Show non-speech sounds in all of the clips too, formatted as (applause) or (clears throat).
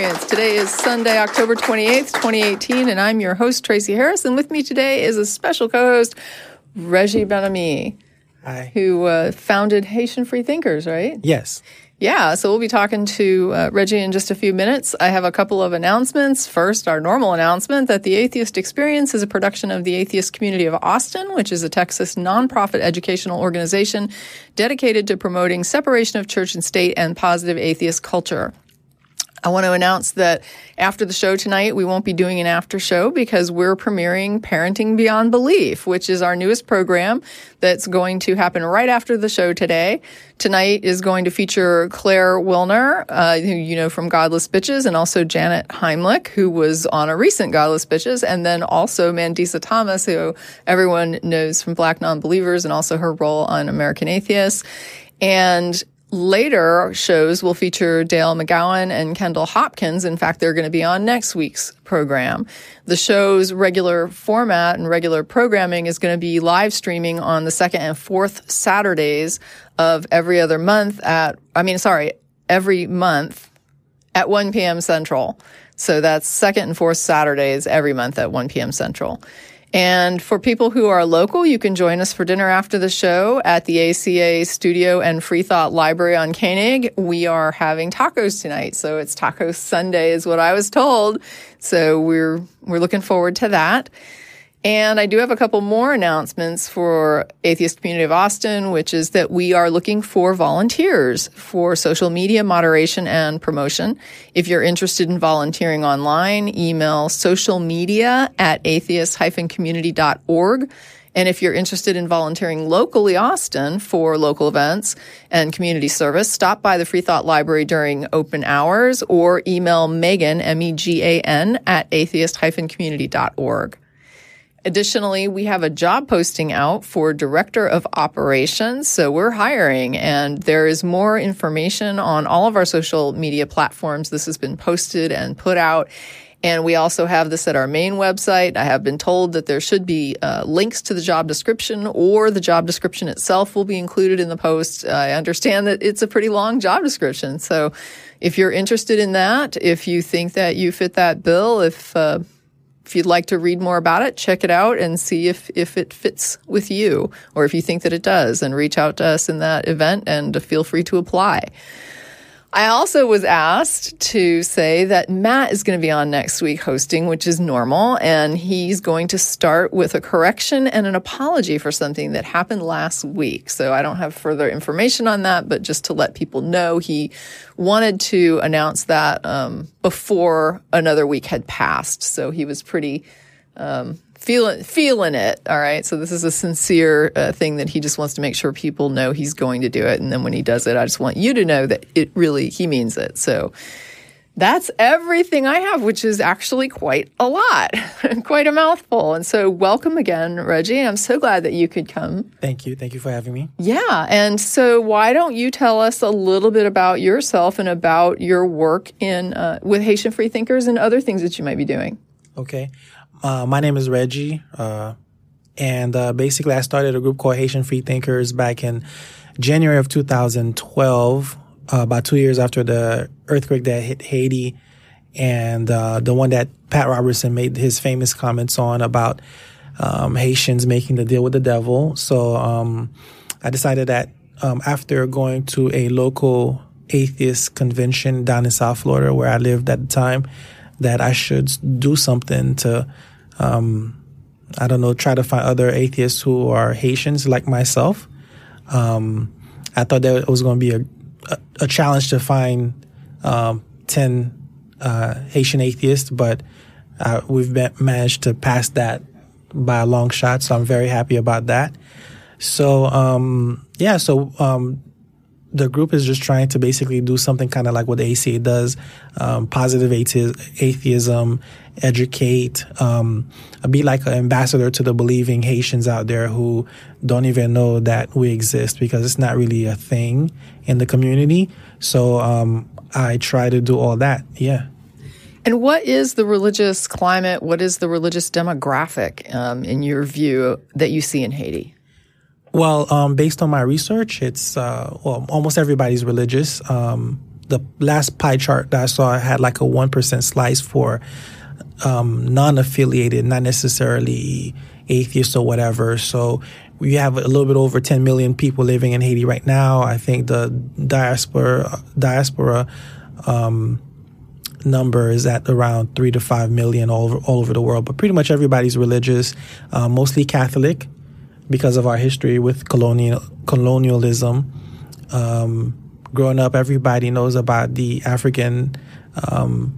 Experience. Today is Sunday, October 28th, 2018, and I'm your host, Tracie Harris. And with me today is a special co host, Reggie Bien-Amie, Hi. who uh, founded Haitian Free Thinkers, right? Yes. Yeah, so we'll be talking to uh, Reggie in just a few minutes. I have a couple of announcements. First, our normal announcement that the Atheist Experience is a production of the Atheist Community of Austin, which is a Texas nonprofit educational organization dedicated to promoting separation of church and state and positive atheist culture. I want to announce that after the show tonight, we won't be doing an after show because we're premiering Parenting Beyond Belief, which is our newest program that's going to happen right after the show today. Tonight is going to feature Claire Wilner, uh, who you know from Godless Bitches, and also Janet Heimlich, who was on a recent Godless Bitches, and then also Mandisa Thomas, who everyone knows from Black Nonbelievers, and also her role on American Atheists. And Later shows will feature Dale McGowan and Kendall Hopkins. In fact, they're going to be on next week's program. The show's regular format and regular programming is going to be live streaming on the second and fourth Saturdays of every other month at, I mean, sorry, every month at 1 p.m. Central. So that's second and fourth Saturdays every month at 1 p.m. Central. And for people who are local, you can join us for dinner after the show at the ACA Studio and Free Thought Library on Koenig. We are having tacos tonight. So it's Taco Sunday is what I was told. So we're, we're looking forward to that. And I do have a couple more announcements for Atheist Community of Austin, which is that we are looking for volunteers for social media moderation and promotion. If you're interested in volunteering online, email social media at atheist-community.org. And if you're interested in volunteering locally Austin for local events and community service, stop by the Free Thought Library during open hours or email Megan, M-E-G-A-N, at atheist-community.org. Additionally, we have a job posting out for Director of Operations. So we're hiring and there is more information on all of our social media platforms. This has been posted and put out. And we also have this at our main website. I have been told that there should be uh, links to the job description or the job description itself will be included in the post. I understand that it's a pretty long job description. So if you're interested in that, if you think that you fit that bill, if, uh, if you'd like to read more about it, check it out and see if, if it fits with you or if you think that it does and reach out to us in that event and feel free to apply. I also was asked to say that Matt is going to be on next week hosting, which is normal, and he's going to start with a correction and an apology for something that happened last week. So I don't have further information on that, but just to let people know, he wanted to announce that um, before another week had passed. So he was pretty um, feeling feeling it. All right. So this is a sincere uh, thing that he just wants to make sure people know he's going to do it. And then when he does it, I just want you to know that it really he means it. So that's everything I have, which is actually quite a lot, (laughs) quite a mouthful. And so, welcome again, Reggie. I'm so glad that you could come. Thank you. Thank you for having me. Yeah. And so, why don't you tell us a little bit about yourself and about your work in uh, with Haitian Free Thinkers and other things that you might be doing? Okay. Uh, my name is Reggie. Uh, and uh, basically, I started a group called Haitian Free Thinkers back in January of 2012, uh, about two years after the earthquake that hit Haiti, and uh, the one that Pat Robertson made his famous comments on about um, Haitians making the deal with the devil. So um, I decided that um, after going to a local atheist convention down in South Florida, where I lived at the time, that I should do something to um, I don't know, try to find other atheists who are Haitians like myself. Um, I thought that it was going to be a, a, a, challenge to find um, 10 uh, Haitian atheists, but uh, we've been, managed to pass that by a long shot. So I'm very happy about that. So, um, yeah, so um, the group is just trying to basically do something kind of like what the ACA does um, positive atheism, educate, um, be like an ambassador to the believing Haitians out there who don't even know that we exist because it's not really a thing in the community. So um, I try to do all that. Yeah. And what is the religious climate? What is the religious demographic, um, in your view, that you see in Haiti? Well, um, based on my research, it's uh, well, almost everybody's religious. Um, the last pie chart that I saw had like a one percent slice for um, non-affiliated, not necessarily atheists or whatever. So we have a little bit over 10 million people living in Haiti right now. I think the diaspora diaspora um, number is at around three to five million all over, all over the world. But pretty much everybody's religious, uh, mostly Catholic, because of our history with colonial colonialism. Um, growing up, everybody knows about the African um,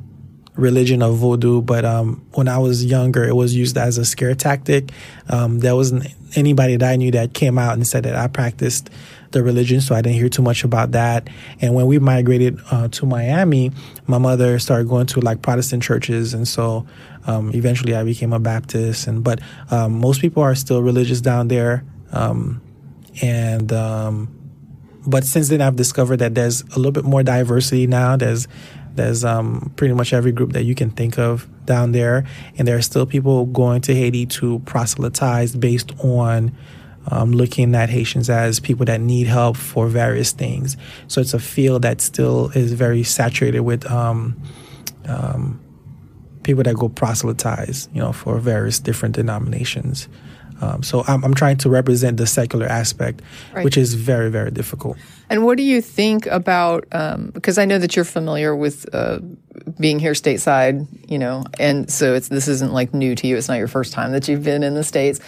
religion of voodoo, but um, when I was younger, it was used as a scare tactic. Um, there wasn't anybody that I knew that came out and said that I practiced the religion, so I didn't hear too much about that. And when we migrated uh, to Miami, my mother started going to like Protestant churches, and so um, eventually I became a Baptist. And but um, most people are still religious down there, um, and um, but since then I've discovered that there's a little bit more diversity now. There's there's um, pretty much every group that you can think of down there, and there are still people going to Haiti to proselytize based on um, looking at Haitians as people that need help for various things. So it's a field that still is very saturated with um, um, people that go proselytize, you know, for various different denominations. Um, so I'm, I'm, trying to represent the secular aspect, right. which is very, very difficult. And what do you think about? Um, because I know that you're familiar with uh, being here stateside, you know, and so it's this isn't like new to you. It's not your first time that you've been in the states.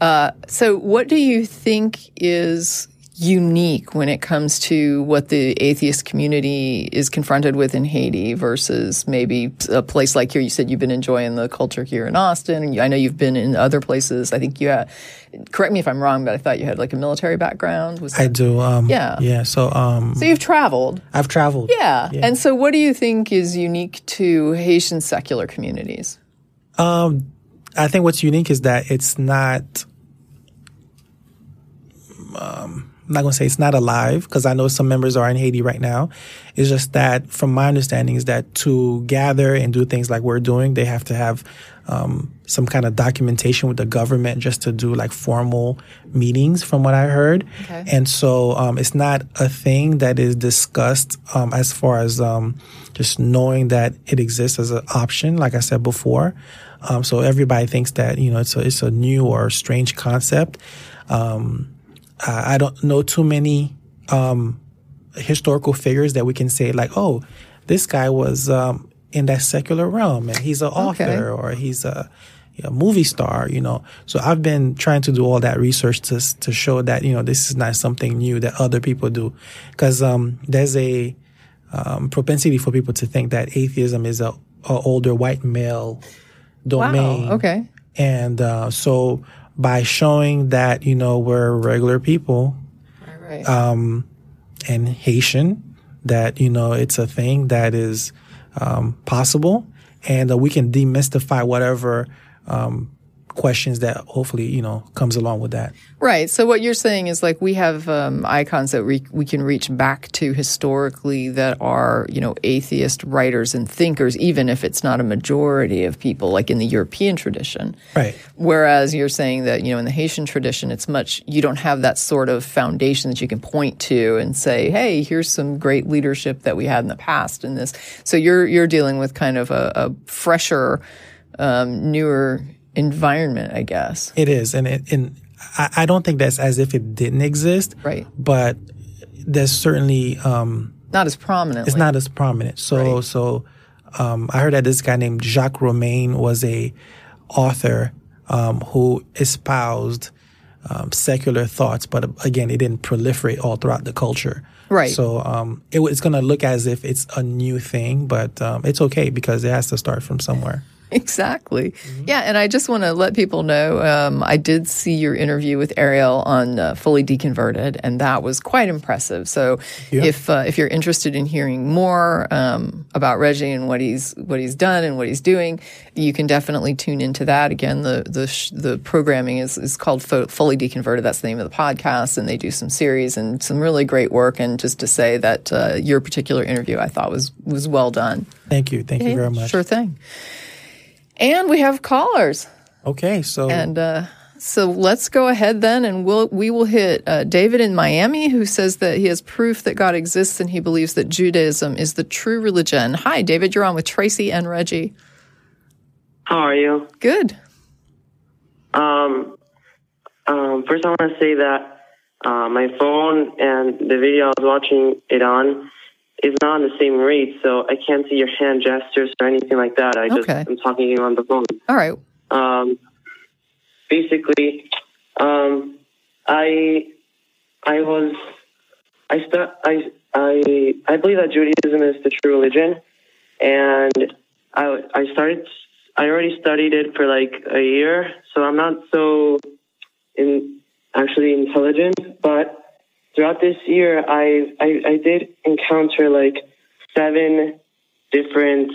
Uh, so, what do you think is unique when it comes to what the atheist community is confronted with in Haiti versus maybe a place like here? You said you've been enjoying the culture here in Austin. I know you've been in other places. I think you had, correct me if I'm wrong, but I thought you had like a military background. Was that, I do. Um, yeah. Yeah. So, um, so you've traveled. I've traveled. Yeah. yeah. And so, what do you think is unique to Haitian secular communities? Um, I think what's unique is that it's not um, I'm not going to say it's not alive because I know some members are in Haiti right now. It's just that, from my understanding, is that to gather and do things like we're doing, they have to have um, some kind of documentation with the government just to do like formal meetings, from what I heard. Okay. And so um, it's not a thing that is discussed um, as far as um, just knowing that it exists as an option, like I said before. Um, so everybody thinks that you know it's a it's a new or strange concept. Um, uh, I don't know too many um, historical figures that we can say like, oh, this guy was um, in that secular realm and he's an author okay. or he's a, a, movie star, you know. So I've been trying to do all that research to to show that you know this is not something new that other people do, because um, there's a um, propensity for people to think that atheism is a, a older white male domain. Wow. Okay. And uh, so by showing that you know we're regular people, right. Um, and Haitian, that you know it's a thing that is um, possible, and uh, we can demystify whatever um, questions that hopefully you know comes along with that. Right. So what you're saying is like we have um, icons that we, we can reach back to historically that are you know atheist writers and thinkers even if it's not a majority of people like in the european tradition. Right. Whereas you're saying that you know in the haitian tradition it's much you don't have that sort of foundation that you can point to and say hey here's some great leadership that we had in the past in this. So you're you're dealing with kind of a, a fresher um, newer environment, I guess. It is, and it, and I, I don't think that's as if it didn't exist, right? But there's certainly um, not as prominent. It's not as prominent. So right. so um, I heard that this guy named Jacques Roumain was a author um, who espoused um, secular thoughts, but again, it didn't proliferate all throughout the culture. Right. So um, it, it's going to look as if it's a new thing, but um, it's okay because it has to start from somewhere. (laughs) exactly. Mm-hmm. Yeah, and I just want to let people know um, I did see your interview with Ariel on uh, Fully Deconverted, and that was quite impressive. So yeah. if uh, if you're interested in hearing more um, about Reggie and what he's what he's done and what he's doing, you can definitely tune into that. Again, the the sh- the programming is is called Fo- Fully Deconverted. That's the name of the podcast, and they do some series and some really great work. And just to say that uh, your particular interview, I thought was was well done. Thank you. Thank okay. you very much. Sure thing. And we have callers. Okay, so and uh, So let's go ahead then, and we'll we will hit uh, David in Miami, who says that he has proof that God exists and he believes that Judaism is the true religion. Hi, David. You're on with Tracie and Reggie. How are you? Good. Um, um, first, I want to say that uh, my phone and the video I was watching it on is not on the same rate, so I can't see your hand gestures or anything like that. I just Okay. I'm talking to you on the phone. All right. Um, basically, um, I I was I stu- I I I believe that Judaism is the true religion, and I I started I already studied it for like a year, so I'm not so in actually intelligent, but throughout this year I I, I did encounter like seven different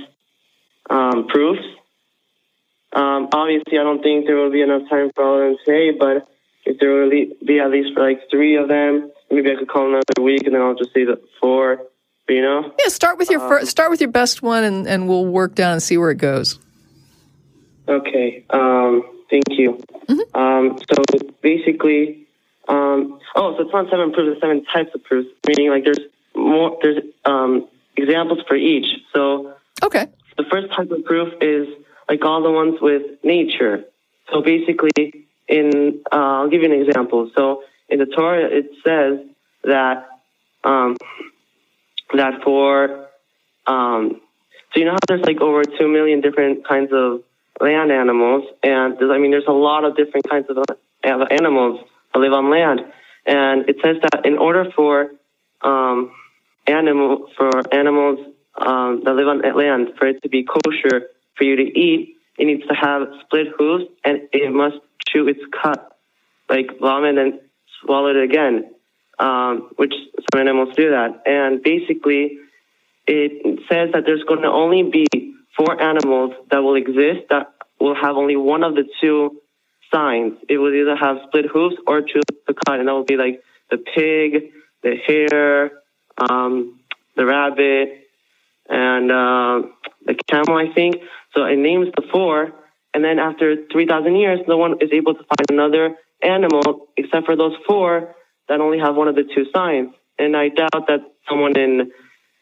um, proofs um, obviously, I don't think there will be enough time for all of them today, but if there will be at least for like three of them, maybe I could call another week and then I'll just say the four, you know? Yeah, start with your first. start with your best one, and, and we'll work down and see where it goes. Okay. Um, thank you. Um, so basically, um, oh, so it's not seven proofs, it's seven types of proofs, meaning like there's more, there's um, examples for each. So Okay. the first type of proof is like all the ones with nature. So basically, in uh, I'll give you an example. So in the Torah, it says that um, that for um, so you know how there's like over two million different kinds of land animals, and I mean there's a lot of different kinds of animals that live on land, and it says that in order for um, animal for animals um, that live on land for it to be kosher for you to eat, it needs to have split hooves and it must chew its cud, like vomit and swallow it again, um, which some animals do that. And basically, it says that there's going to only be four animals that will exist that will have only one of the two signs. It would either have split hooves or chew the cud, and that would be like the pig, the hare, um, the rabbit, and uh, the camel, I think. So it names the four, and then after 3,000 years, no one is able to find another animal except for those four that only have one of the two signs. And I doubt that someone in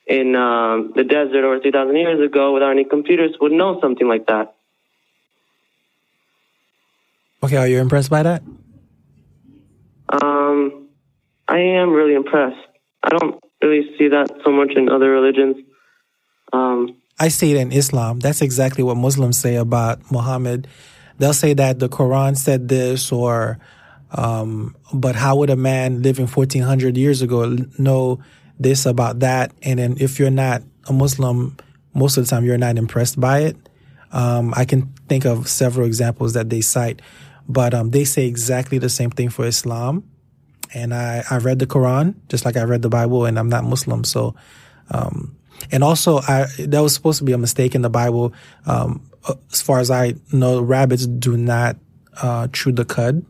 in um, the desert over 3,000 years ago without any computers would know something like that. Okay, are you impressed by that? Um, I am really impressed. I don't really see that so much in other religions. Um, I see it in Islam. That's exactly what Muslims say about Muhammad. They'll say that the Quran said this, or, um, but how would a man living 1400 years ago know this about that? And then if you're not a Muslim, most of the time you're not impressed by it. Um, I can think of several examples that they cite, but um, they say exactly the same thing for Islam. And I, I read the Quran just like I read the Bible, and I'm not Muslim, so um, and also, I, that was supposed to be a mistake in the Bible. Um, as far as I know, rabbits do not uh, chew the cud.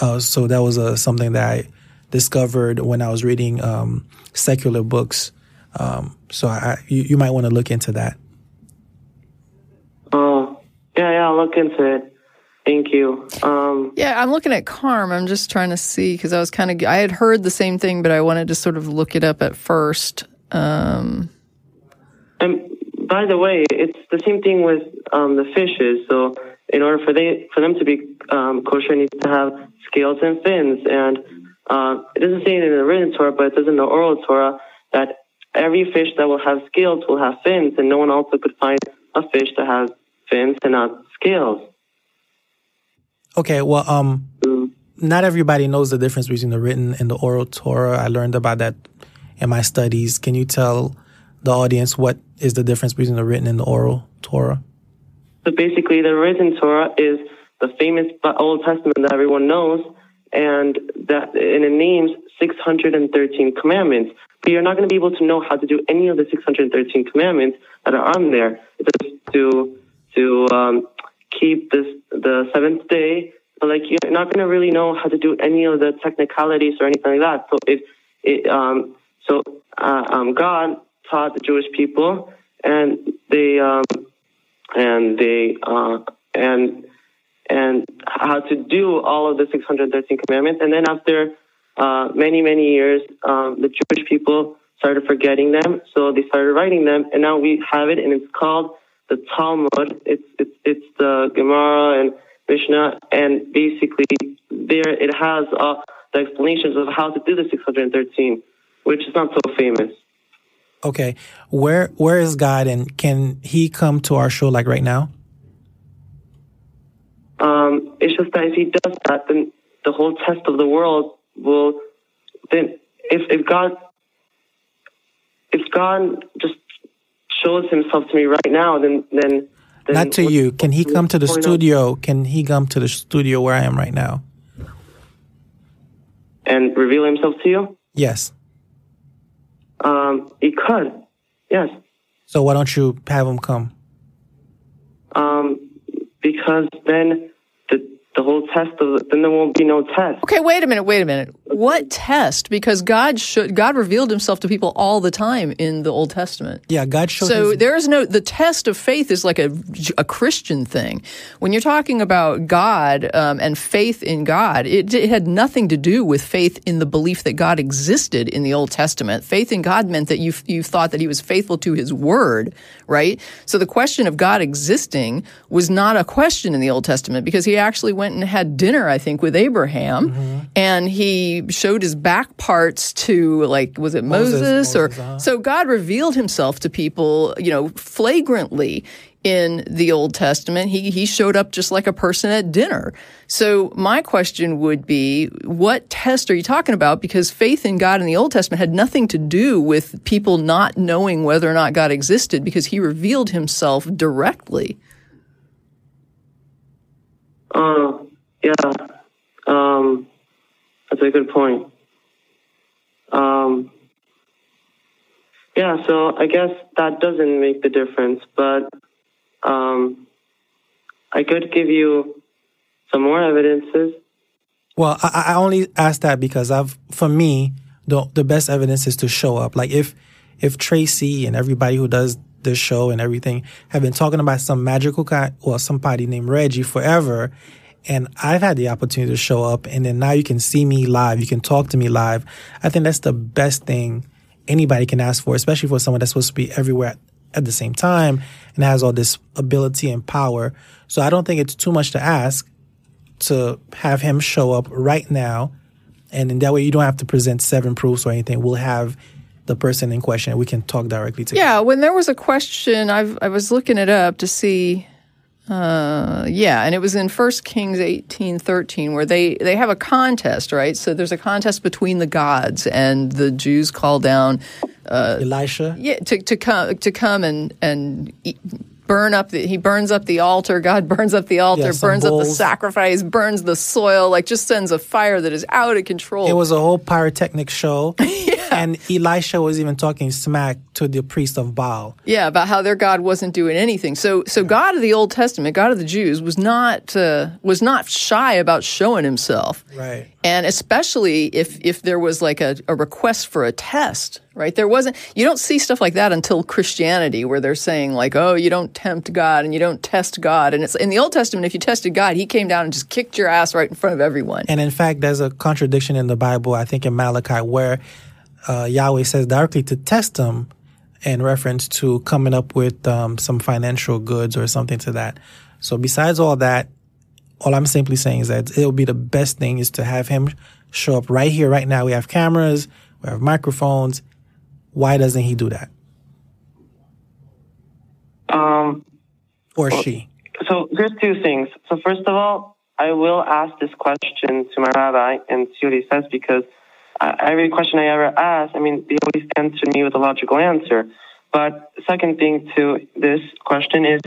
Uh, so that was uh, something that I discovered when I was reading um, secular books. Um, so I, you, you might want to look into that. oh, yeah, yeah, I'll look into it. Thank you. Um, Yeah, I'm looking at Carm. I'm just trying to see because I was kind of I had heard the same thing, but I wanted to sort of look it up at first. Um, and by the way, it's the same thing with um, the fishes. So, in order for they for them to be um, kosher, needs to have scales and fins. And uh, it doesn't say it in the written Torah, but it says in the oral Torah that every fish that will have scales will have fins, and no one also could find a fish that has fins and not scales. Okay, well, um, not everybody knows the difference between the written and the oral Torah. I learned about that in my studies. Can you tell the audience what is the difference between the written and the oral Torah? So basically, the written Torah is the famous Old Testament that everyone knows, and that and it names 613 commandments. But you're not going to be able to know how to do any of the 613 commandments that are on there. It's to to um, keep this the seventh day. But like you're not going to really know how to do any of the technicalities or anything like that. So it it um so uh, um God taught the Jewish people, and they um and they uh, and and how to do all of the 613 commandments. And then after uh, many, many years, um, the Jewish people started forgetting them, so they started writing them, and now we have it, and it's called the Talmud. It's it's it's the Gemara and Mishnah, and basically there it has uh, the explanations of how to do the 613, which is not so famous. Okay, where where is God, and can He come to our show like right now? Um, it's just that if He does that, then the whole test of the world will. Then, if if God, if God just shows Himself to me right now, then then. then Not to what- you. Can He come to the what's point studio? Can He come to the studio where I am right now? and reveal Himself to you? Yes. Um, He could, yes. So why don't you have Him come? Um, because then the the whole test of then there won't be no test. Okay, wait a minute, wait a minute. What test? Because God should God revealed himself to people all the time in the Old Testament. Yeah, God showed. So his, there is no the test of faith is like a, a Christian thing. When you're talking about God um, and faith in God, it, it had nothing to do with faith in the belief that God existed in the Old Testament. Faith in God meant that you you thought that He was faithful to His word, right? So the question of God existing was not a question in the Old Testament because He actually went and had dinner, I think, with Abraham, and He showed His back parts to like was it Moses, Moses, or Moses, uh-huh. so God revealed himself to people, you know, flagrantly in the Old Testament. He he showed up just like a person at dinner. So my question would be, what test are you talking about? Because faith in God in the Old Testament had nothing to do with people not knowing whether or not God existed because he revealed himself directly. Uh, yeah. Um, that's a good point. Um, yeah, so I guess that doesn't make the difference, but um, I could give you some more evidences. well, I, I only ask that because I've, for me, the the best evidence is to show up. Like if if Tracie and everybody who does the show and everything have been talking about some magical guy or somebody named Reggie forever, and I've had the opportunity to show up, and then now you can see me live, you can talk to me live. I think that's the best thing anybody can ask for, especially for someone that's supposed to be everywhere at, at the same time and has all this ability and power. So I don't think it's too much to ask to have him show up right now. And in that way, you don't have to present seven proofs or anything. We'll have the person in question we can talk directly to him. Yeah, when there was a question, I've, I was looking it up to see. Uh, yeah, and it was in First Kings eighteen thirteen where they they have a contest, right? So there's a contest between the gods, and the Jews call down uh, Elisha. yeah to to come to come and and eat, burn up the he burns up the altar. God (laughs) burns up the altar, Yeah, burns up the sacrifice, burns the soil, like just sends a fire that is out of control. It was a whole pyrotechnic show. (laughs) yeah. And Elisha was even talking smack to the priest of Baal. Yeah, about how their God wasn't doing anything. So, so God of the Old Testament, God of the Jews, was not uh, was not shy about showing Himself, Right. and especially if if there was like a, a request for a test, right? There wasn't. You don't see stuff like that until Christianity, where they're saying like, "Oh, you don't tempt God and you don't test God." And it's in the Old Testament, if you tested God, He came down and just kicked your ass right in front of everyone. And in fact, there's a contradiction in the Bible, I think in Malachi, where uh, Yahweh says directly to test them in reference to coming up with um, some financial goods or something to that. So besides all that, all I'm simply saying is that it'll be the best thing is to have him show up right here, right now. We have cameras, we have microphones. Why doesn't he do that? Um, Or she? so there's two things. So first of all, I will ask this question to my rabbi and see what he says because uh, every question I ever ask, I mean, they always answer me with a logical answer. But second thing to this question is,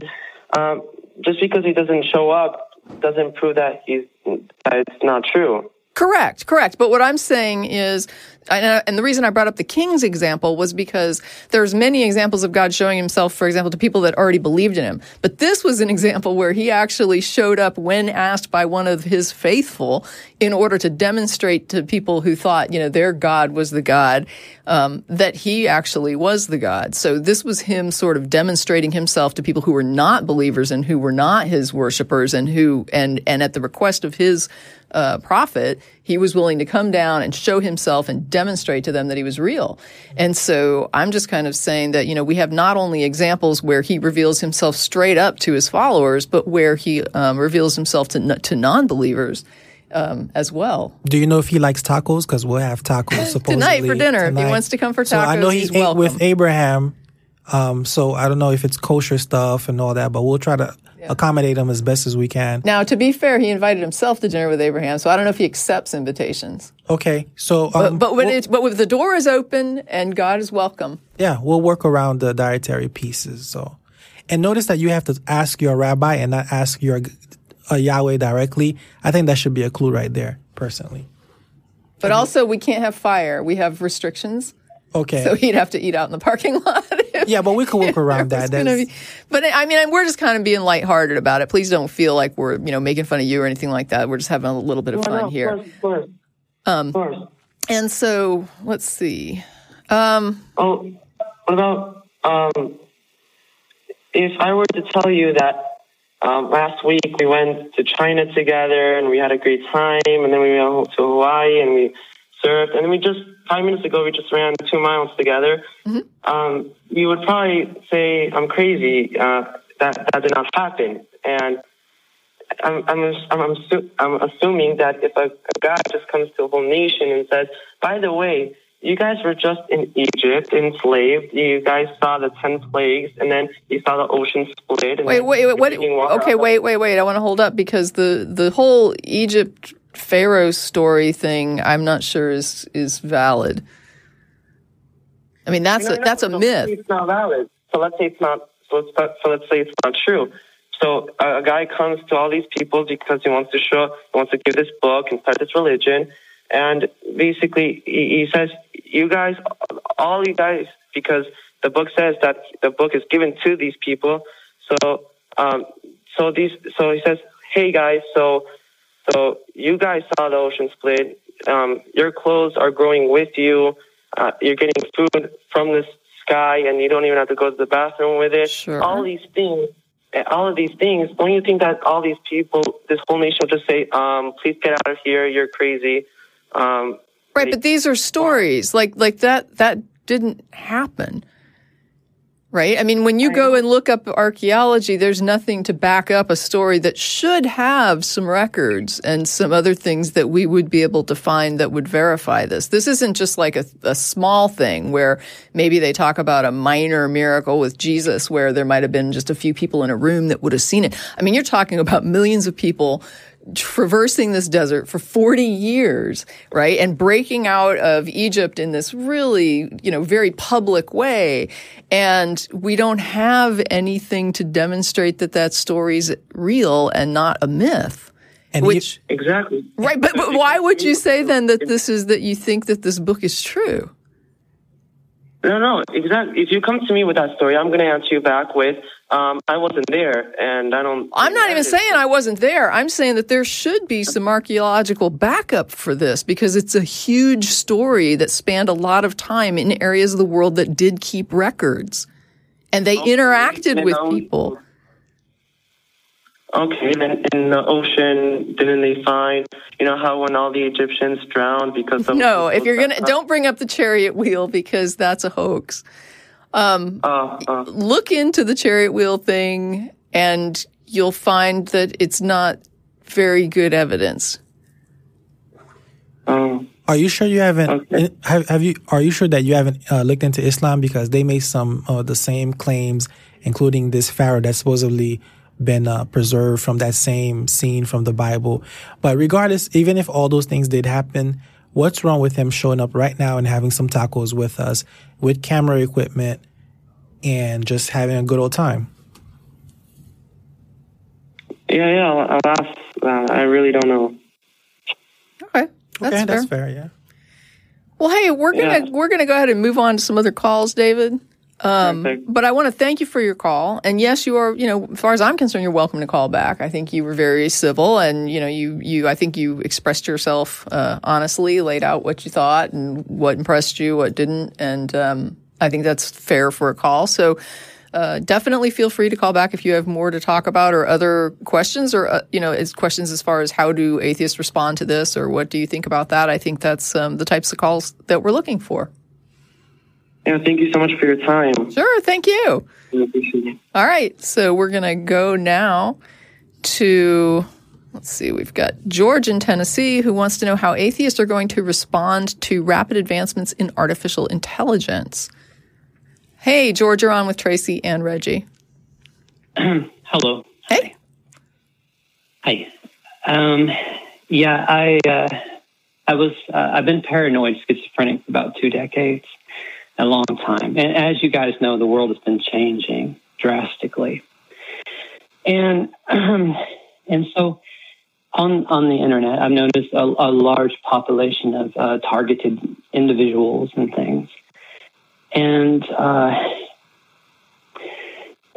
um, just because he doesn't show up doesn't prove that he's that it's not true. Correct, correct. But what I'm saying is, and the reason I brought up the king's example was because there's many examples of God showing himself, for example, to people that already believed in him. But this was an example where he actually showed up when asked by one of his faithful in order to demonstrate to people who thought, you know, their God was the God, um, that he actually was the God. So this was him sort of demonstrating himself to people who were not believers and who were not his worshipers and who, and, and at the request of his uh, prophet, he was willing to come down and show himself and demonstrate to them that he was real. And so I'm just kind of saying that, you know, we have not only examples where he reveals himself straight up to his followers, but where he um, reveals himself to, to non believers. Um, as well. Do you know if he likes tacos? Because we'll have tacos supposedly (laughs) tonight for dinner. Tonight. If he wants to come for tacos, so I know he ate welcome. with Abraham. Um, so I don't know if it's kosher stuff and all that, but we'll try to yeah. accommodate him as best as we can. Now, to be fair, he invited himself to dinner with Abraham, so I don't know if he accepts invitations. Okay, so um, but but, when we'll, but when the door is open and God is welcome. Yeah, we'll work around the dietary pieces. So, and notice that you have to ask your rabbi and not ask your uh, Yahweh directly. I think that should be a clue right there, personally. But also, we can't have fire. We have restrictions. Okay. So he'd have to eat out in the parking (laughs) lot. Yeah, but we could work around (laughs) that. Be, but I mean, we're just kind of being lighthearted about it. Please don't feel like we're, you know, making fun of you or anything like that. We're just having a little bit of fun no, here. Of course, um, of course. And so let's see. Um, oh, what about um, if I were to tell you that um, last week we went to China together and we had a great time, and then we went to Hawaii and we surfed, and we just five minutes ago we just ran two miles together. Mm-hmm. Um, you would probably say I'm crazy. Uh, that that did not happen, and I'm I'm I'm, I'm assuming that if a, a guy just comes to a whole nation and says, by the way. You guys were just in Egypt, enslaved. You guys saw the ten plagues, and then you saw the ocean split. wait, wait, wait, what? Okay, wait, wait, wait. I want to hold up because the the whole Egypt Pharaoh story thing, I'm not sure is is valid. I mean, that's a, that's a so myth. It's not valid. So let's say it's not. So let's, so let's say it's not true. So a, a guy comes to all these people because he wants to show, he wants to give this book and start this religion, and basically he, he says, "You guys, all you guys, because the book says that the book is given to these people. So, um, so these, so he says, hey guys, so." So you guys saw the ocean split. Um, your clothes are growing with you. Uh, you're getting food from the sky, and you don't even have to go to the bathroom with it. Sure. All these things, all of these things. Don't you think that all these people, this whole nation, will just say, um, "Please get out of here. You're crazy." Um, right, but these are stories. Like like that. That didn't happen right? I mean, when you go and look up archaeology, there's nothing to back up a story that should have some records and some other things that we would be able to find that would verify this. This isn't just like a, a small thing where maybe they talk about a minor miracle with Jesus where there might have been just a few people in a room that would have seen it. I mean, you're talking about millions of people traversing this desert for 40 years, right? And breaking out of Egypt in this really, you know, very public way. And we don't have anything to demonstrate that that story's real and not a myth. And which he, exactly right, but, but why would you say then that this is that you think that this book is true? No, no, exactly. If you come to me with that story, I'm going to answer you back with, um, I wasn't there, and I don't. I'm not even saying I wasn't there. I'm saying that there should be some archaeological backup for this because it's a huge story that spanned a lot of time in areas of the world that did keep records, and they okay. interacted with people. Okay, then in the ocean, didn't they find, you know, how when all the Egyptians drowned because of. No, if you're going (laughs) to, don't bring up the chariot wheel because that's a hoax. Um, uh, uh. Look into the chariot wheel thing and you'll find that it's not very good evidence. Um, are you sure you haven't? Okay. Have, have, you? Are you sure that you haven't uh, looked into Islam because they made some of the same claims, including this pharaoh that supposedly been uh, preserved from that same scene from the Bible. But regardless, even if all those things did happen, what's wrong with him showing up right now and having some tacos with us with camera equipment and just having a good old time? Yeah, yeah, I'll, I'll ask. Uh, I really don't know. Okay. Okay, That's that's, fair. fair. Yeah. Well, hey, we're gonna Yeah. we're gonna go ahead and move on to some other calls, David. Um, but I want to thank you for your call. And yes, you are. You know, as far as I'm concerned, you're welcome to call back. I think you were very civil, and you know, you you. I think you expressed yourself uh, honestly, laid out what you thought and what impressed you, what didn't, and um, I think that's fair for a call. So. Uh, definitely feel free to call back if you have more to talk about or other questions or uh, you know as questions as far as how do atheists respond to this or what do you think about that i think that's um, the types of calls that we're looking for Yeah, thank you so much for your time. sure thank you I appreciate it. All right, so we're going to go now to let's see, we've got George in Tennessee who wants to know how atheists are going to respond to rapid advancements in artificial intelligence. Hey, George, you're on with Tracie and Reggie. (clears throat) Hello. Hey. Hi. Um, yeah, I uh, I was uh, I've been paranoid schizophrenic for about two decades, a long time. And as you guys know, the world has been changing drastically. And um, (clears throat) and so on on the internet, I've noticed a, a large population of uh, targeted individuals and things. And uh,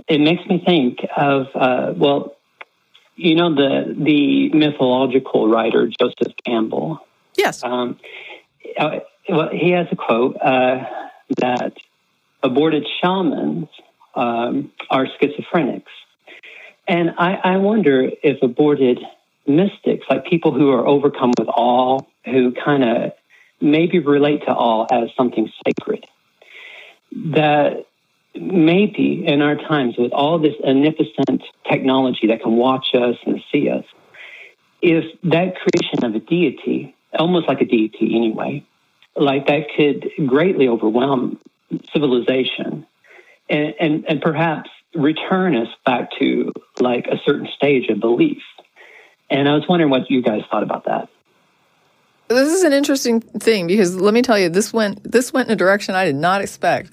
it makes me think of uh, well, you know the the mythological writer Joseph Campbell. Yes. Um, uh, well, he has a quote uh, that aborted shamans um, are schizophrenics, and I, I wonder if aborted mystics, like people who are overcome with awe, who kind of maybe relate to awe as something sacred, that maybe in our times with all this omnipotent technology that can watch us and see us, if that creation of a deity, almost like a deity anyway, like that could greatly overwhelm civilization and, and, and perhaps return us back to like a certain stage of belief. And I was wondering what you guys thought about that. This is an interesting thing because let me tell you, this went this went in a direction I did not expect.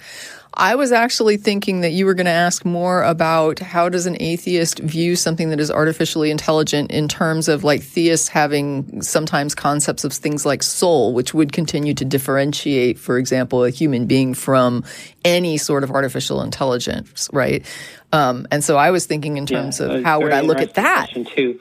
I was actually thinking that you were going to ask more about how does an atheist view something that is artificially intelligent in terms of like theists having sometimes concepts of things like soul, which would continue to differentiate, for example, a human being from any sort of artificial intelligence, right? Um, and so I was thinking in terms Yeah, of how would I look at that?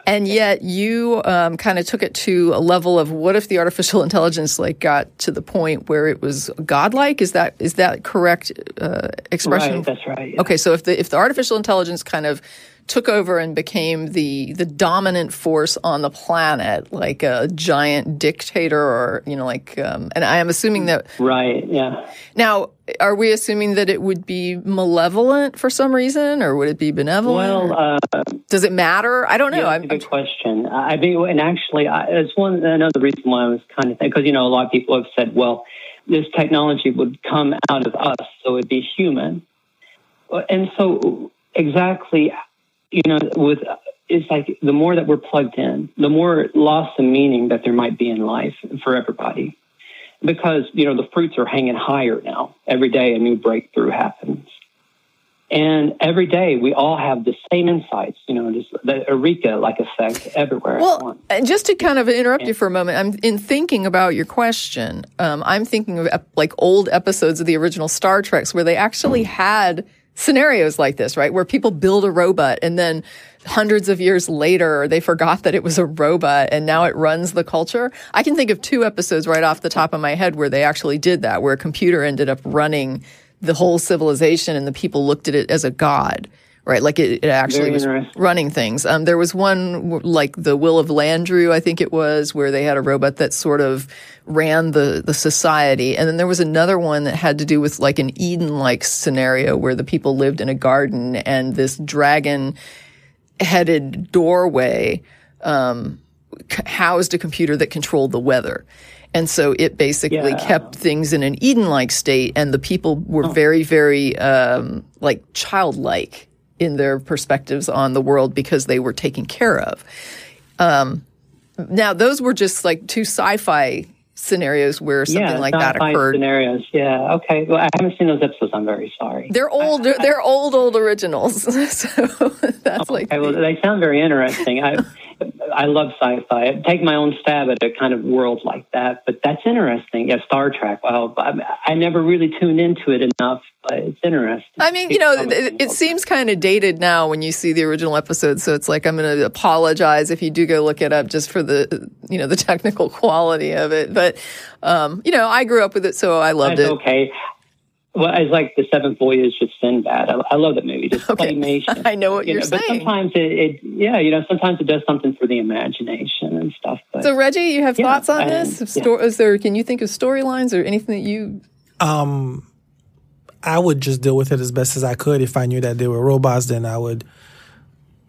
And yet you um, kind of took it to a level of what if the artificial (laughs) intelligence like got to the point where it was godlike? Is that is that correct uh, expression? Right, that's right. yeah. Okay, so if the if the artificial intelligence kind of took over and became the the dominant force on the planet, like a giant dictator, or you know, like, um, and I am assuming that Right, yeah. now. Are we assuming that it would be malevolent for some reason, or would it be benevolent? Well, uh, Does it matter? I don't know. Yeah, I'm, good question. I mean, and actually, I, it's one another reason why I was kind of thinking because you know a lot of people have said, well, this technology would come out of us, so it'd be human, and so exactly, you know, with it's like the more that we're plugged in, the more loss of meaning that there might be in life for everybody, because you know the fruits are hanging higher now. Every day, a new breakthrough happens. And every day we all have the same insights, you know, just the eureka like effect everywhere. Well, and just to kind of interrupt you for a moment, I'm in thinking about your question. Um, I'm thinking of ep- like old episodes of the original Star Treks where they actually had scenarios like this, right? Where people build a robot and then hundreds of years later they forgot that it was a robot and now it runs the culture. I can think of two episodes right off the top of my head where they actually did that, where a computer ended up running the whole civilization and the people looked at it as a god. Right, like it, it actually was running things. Um, there was one like the Will of Landru, I think it was, where they had a robot that sort of ran the the society, and then there was another one that had to do with like an Eden-like scenario where the people lived in a garden and this dragon-headed doorway um, housed a computer that controlled the weather. And so it basically Yeah. kept things in an Eden-like state, and the people were very, very um, like childlike in their perspectives on the world because they were taken care of. Um, now, those were just like two sci-fi scenarios where something yeah, like that occurred. Scenarios, yeah. Okay, well, I haven't seen those episodes. I'm very sorry. They're old. They're, they're old, old originals. (laughs) so (laughs) that's like well, they sound very interesting. I, I love sci-fi. I take my own stab at a kind of world like that, but that's interesting. Yeah, Star Trek. Well, I, I never really tuned into it enough, but it's interesting. I mean, you know, it, it seems kind of dated now when you see the original episode. So it's like I'm going to apologize if you do go look it up just for the you know the (laughs) technical quality of it. But um, you know, I grew up with it, so I loved That's it. Okay. Well, it's like the Seventh Voyage of Sinbad. I, I love that movie. Just Okay. claymation. (laughs) I know what you you're know, But sometimes it, it, yeah, you know, sometimes it does something for the imagination and stuff. But So Reggie, you have Yeah, thoughts on um, this? yeah. Sto- Is there? Can you think of storylines or anything that you? Um, I would just deal with it as best as I could. If I knew that they were robots, then I would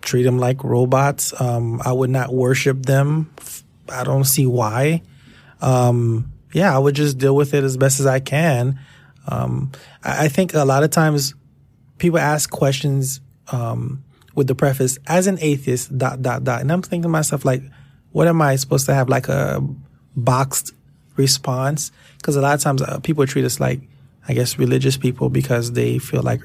treat them like robots. Um, I would not worship them. I don't see why. Um, yeah, I would just deal with it as best as I can. Um, I, I think a lot of times people ask questions um, with the preface as an atheist dot dot dot. And i'm thinking to myself like what am i supposed to have like a boxed response? Because a lot of times uh, people treat us like i guess religious people because they feel like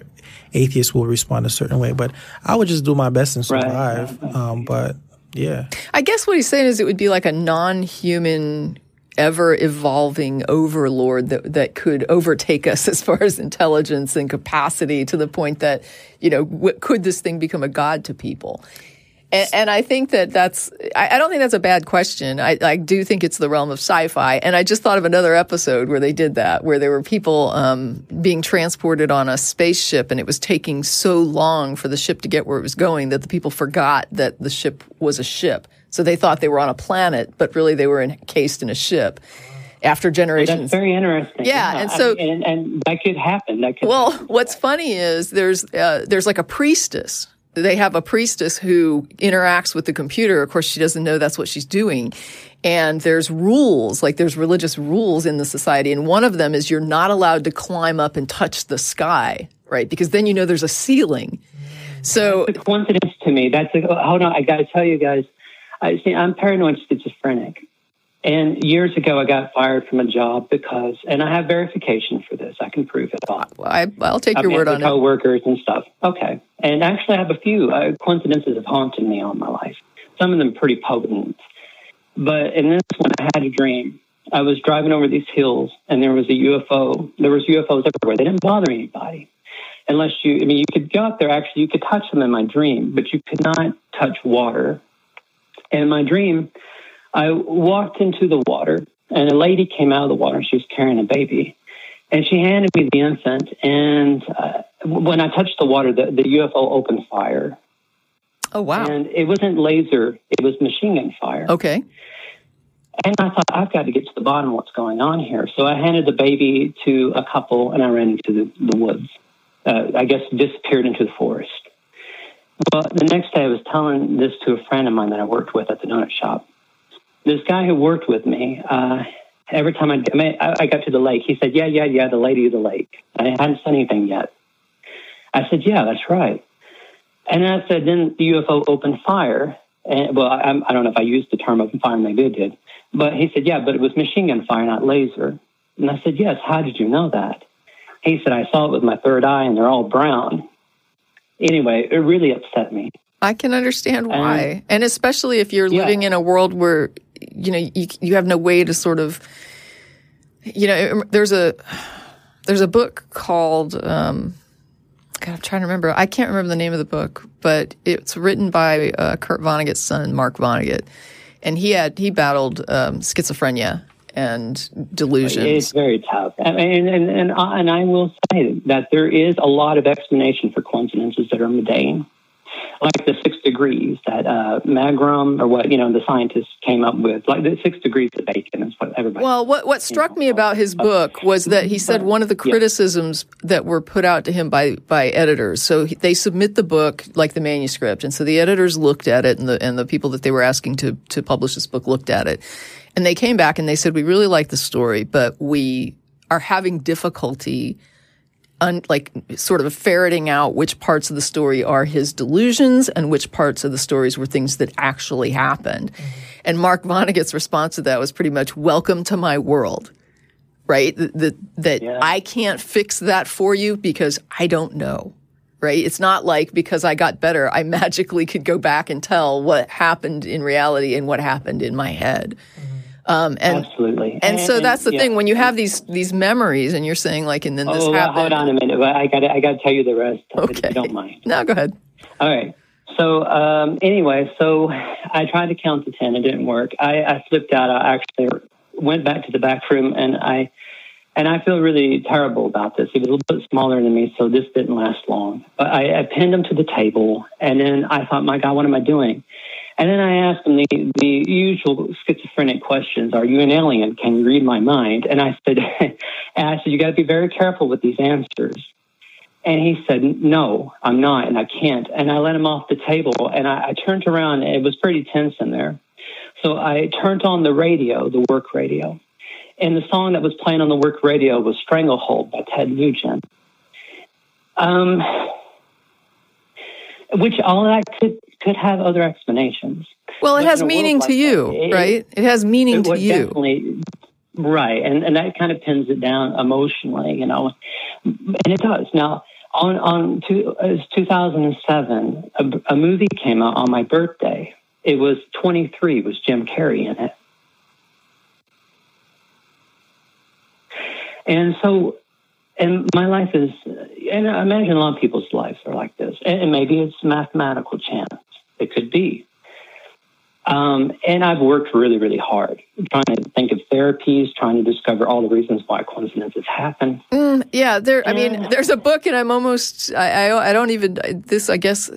atheists will respond a certain way. But i would just do my best and survive right, um, but yeah. I guess what he's saying is it would be like a non-human, ever evolving overlord that that could overtake us (laughs) as far as intelligence and capacity to the point that you know w- could this thing become a god to people? And, and I think that that's, I, I don't think that's a bad question. I, I do think it's the realm of sci-fi. And I just thought of another episode where they did that, where there were people um, being transported on a spaceship and it was taking so long for the ship to get where it was going that the people forgot that the ship was a ship. So they thought they were on a planet, but really they were encased in a ship after that's generations. very interesting. Yeah, and I so- mean, and, and that could happen. That could Well, happen. what's funny is there's uh, there's like a priestess. They have a priestess who interacts with the computer. Of course, she doesn't know that's what she's doing. And there's rules, like there's religious rules in the society. And one of them is you're not allowed to climb up and touch the sky, right? Because then you know there's a ceiling. So, It's a coincidence to me. That's a, hold on. I got to tell you guys. I see. I'm paranoid schizophrenic, and years ago I got fired from a job because, and I have verification for this. I can prove it all. I, I'll take I've your met word on it. coworkers and stuff. Okay, and actually I have a few uh, coincidences have haunted me all my life. Some of them pretty potent, but in this one I had a dream. I was driving over these hills, and there was a UFO. There was UFOs everywhere. They didn't bother anybody unless you. I mean, you could go up there. Actually, you could touch them in my dream, but you could not touch water. And in my dream, I walked into the water, and a lady came out of the water. and She was carrying a baby, and she handed me the infant. And uh, when I touched the water, the, the UFO opened fire, Oh, wow. and it wasn't laser; it was machine gun fire. Okay. And I thought, I've got to get to the bottom of what's going on here. So I handed the baby to a couple, and I ran into the, the woods. Uh, I guess disappeared into the forest. Well, the next day I was telling this to a friend of mine that I worked with at the donut shop. This guy who worked with me, uh, every time I'd, I, mean, I, I got to the lake, he said, yeah, yeah, yeah, the lady of the lake. I hadn't said anything yet. I said, yeah, that's right. And I said, then the UFO opened fire. And, well, I, I don't know if I used the term open fire, maybe it did. But he said, yeah, but it was machine gun fire, not laser. And I said, yes, how did you know that? He said, I saw it with my third eye and they're all brown. Anyway, it really upset me. I can understand why, and especially if you're Yeah. living in a world where you know you you have no way to sort of, you know, there's a there's a book called um, God, I'm trying to remember. I can't remember the name of the book, but it's written by uh, Kurt Vonnegut's son, Mark Vonnegut, and he had he battled um, schizophrenia and delusions. It's very tough. I mean, and, and, I- and I will say that there is a lot of explanation for coincidences that are mundane. Like the six degrees that uh, Magrum, or what, you know, the scientists came up with. Like the six degrees of bacon is what everybody. Well, what what struck me about his book was that he said one of the criticisms that were put out to him by by editors. So he- they submit the book like the manuscript, and so the editors looked at it, and the and the people that they were asking to to publish this book looked at it, and they came back and they said we really like the story, but we are having difficulty. Un, like sort of ferreting out which parts of the story are his delusions and which parts of the stories were things that actually happened. Mm-hmm. And Mark Vonnegut's response to that was pretty much "Welcome to my world." Right? That that, that Yeah. I can't fix that for you because I don't know. right? It's not like because I got better, I (laughs) magically could go back and tell what happened in reality and what happened in my head. Mm-hmm. Um, and, Absolutely. And, and so that's the yeah. thing when you have these these memories, and you're saying like, and then this oh, happened. Hold on a minute. I got I got to tell you the rest. Okay. If you don't mind. No, go ahead. All right. So um, anyway, so I tried to count to ten. It didn't work. I, I flipped out. I actually went back to the back room, and I and I feel really terrible about this. He was a little bit smaller than me, so this didn't last long. But I, I pinned him to the table, and then I thought, my God, what am I doing? And then I asked him the, the usual schizophrenic questions. Are you an alien? Can you read my mind? And I said, (laughs) I said, you got to be very careful with these answers. And he said, no, I'm not, and I can't. And I let him off the table, and I, I turned around, it was pretty tense in there. So I turned on the radio, the work radio. And the song that was playing on the work radio was Stranglehold by Ted Nugent. Um, which all that could could have other explanations. Well, it but has meaning to like you, that, right? It has meaning it to you. Right, and and that kind of pins it down emotionally, you know, and it does. Now, on on two, uh, 2007, a, a movie came out on my birthday. It was 23. Was Jim Carrey in it? And so, and my life is, and I imagine a lot of people's lives are like this. And maybe it's mathematical chance. Be. Um, and I've worked really, really hard trying to think of therapies, trying to discover all the reasons why coincidences happen. Mm, yeah, there. I mean, there's a book, and I'm almost. I, I, I don't even. This, I guess.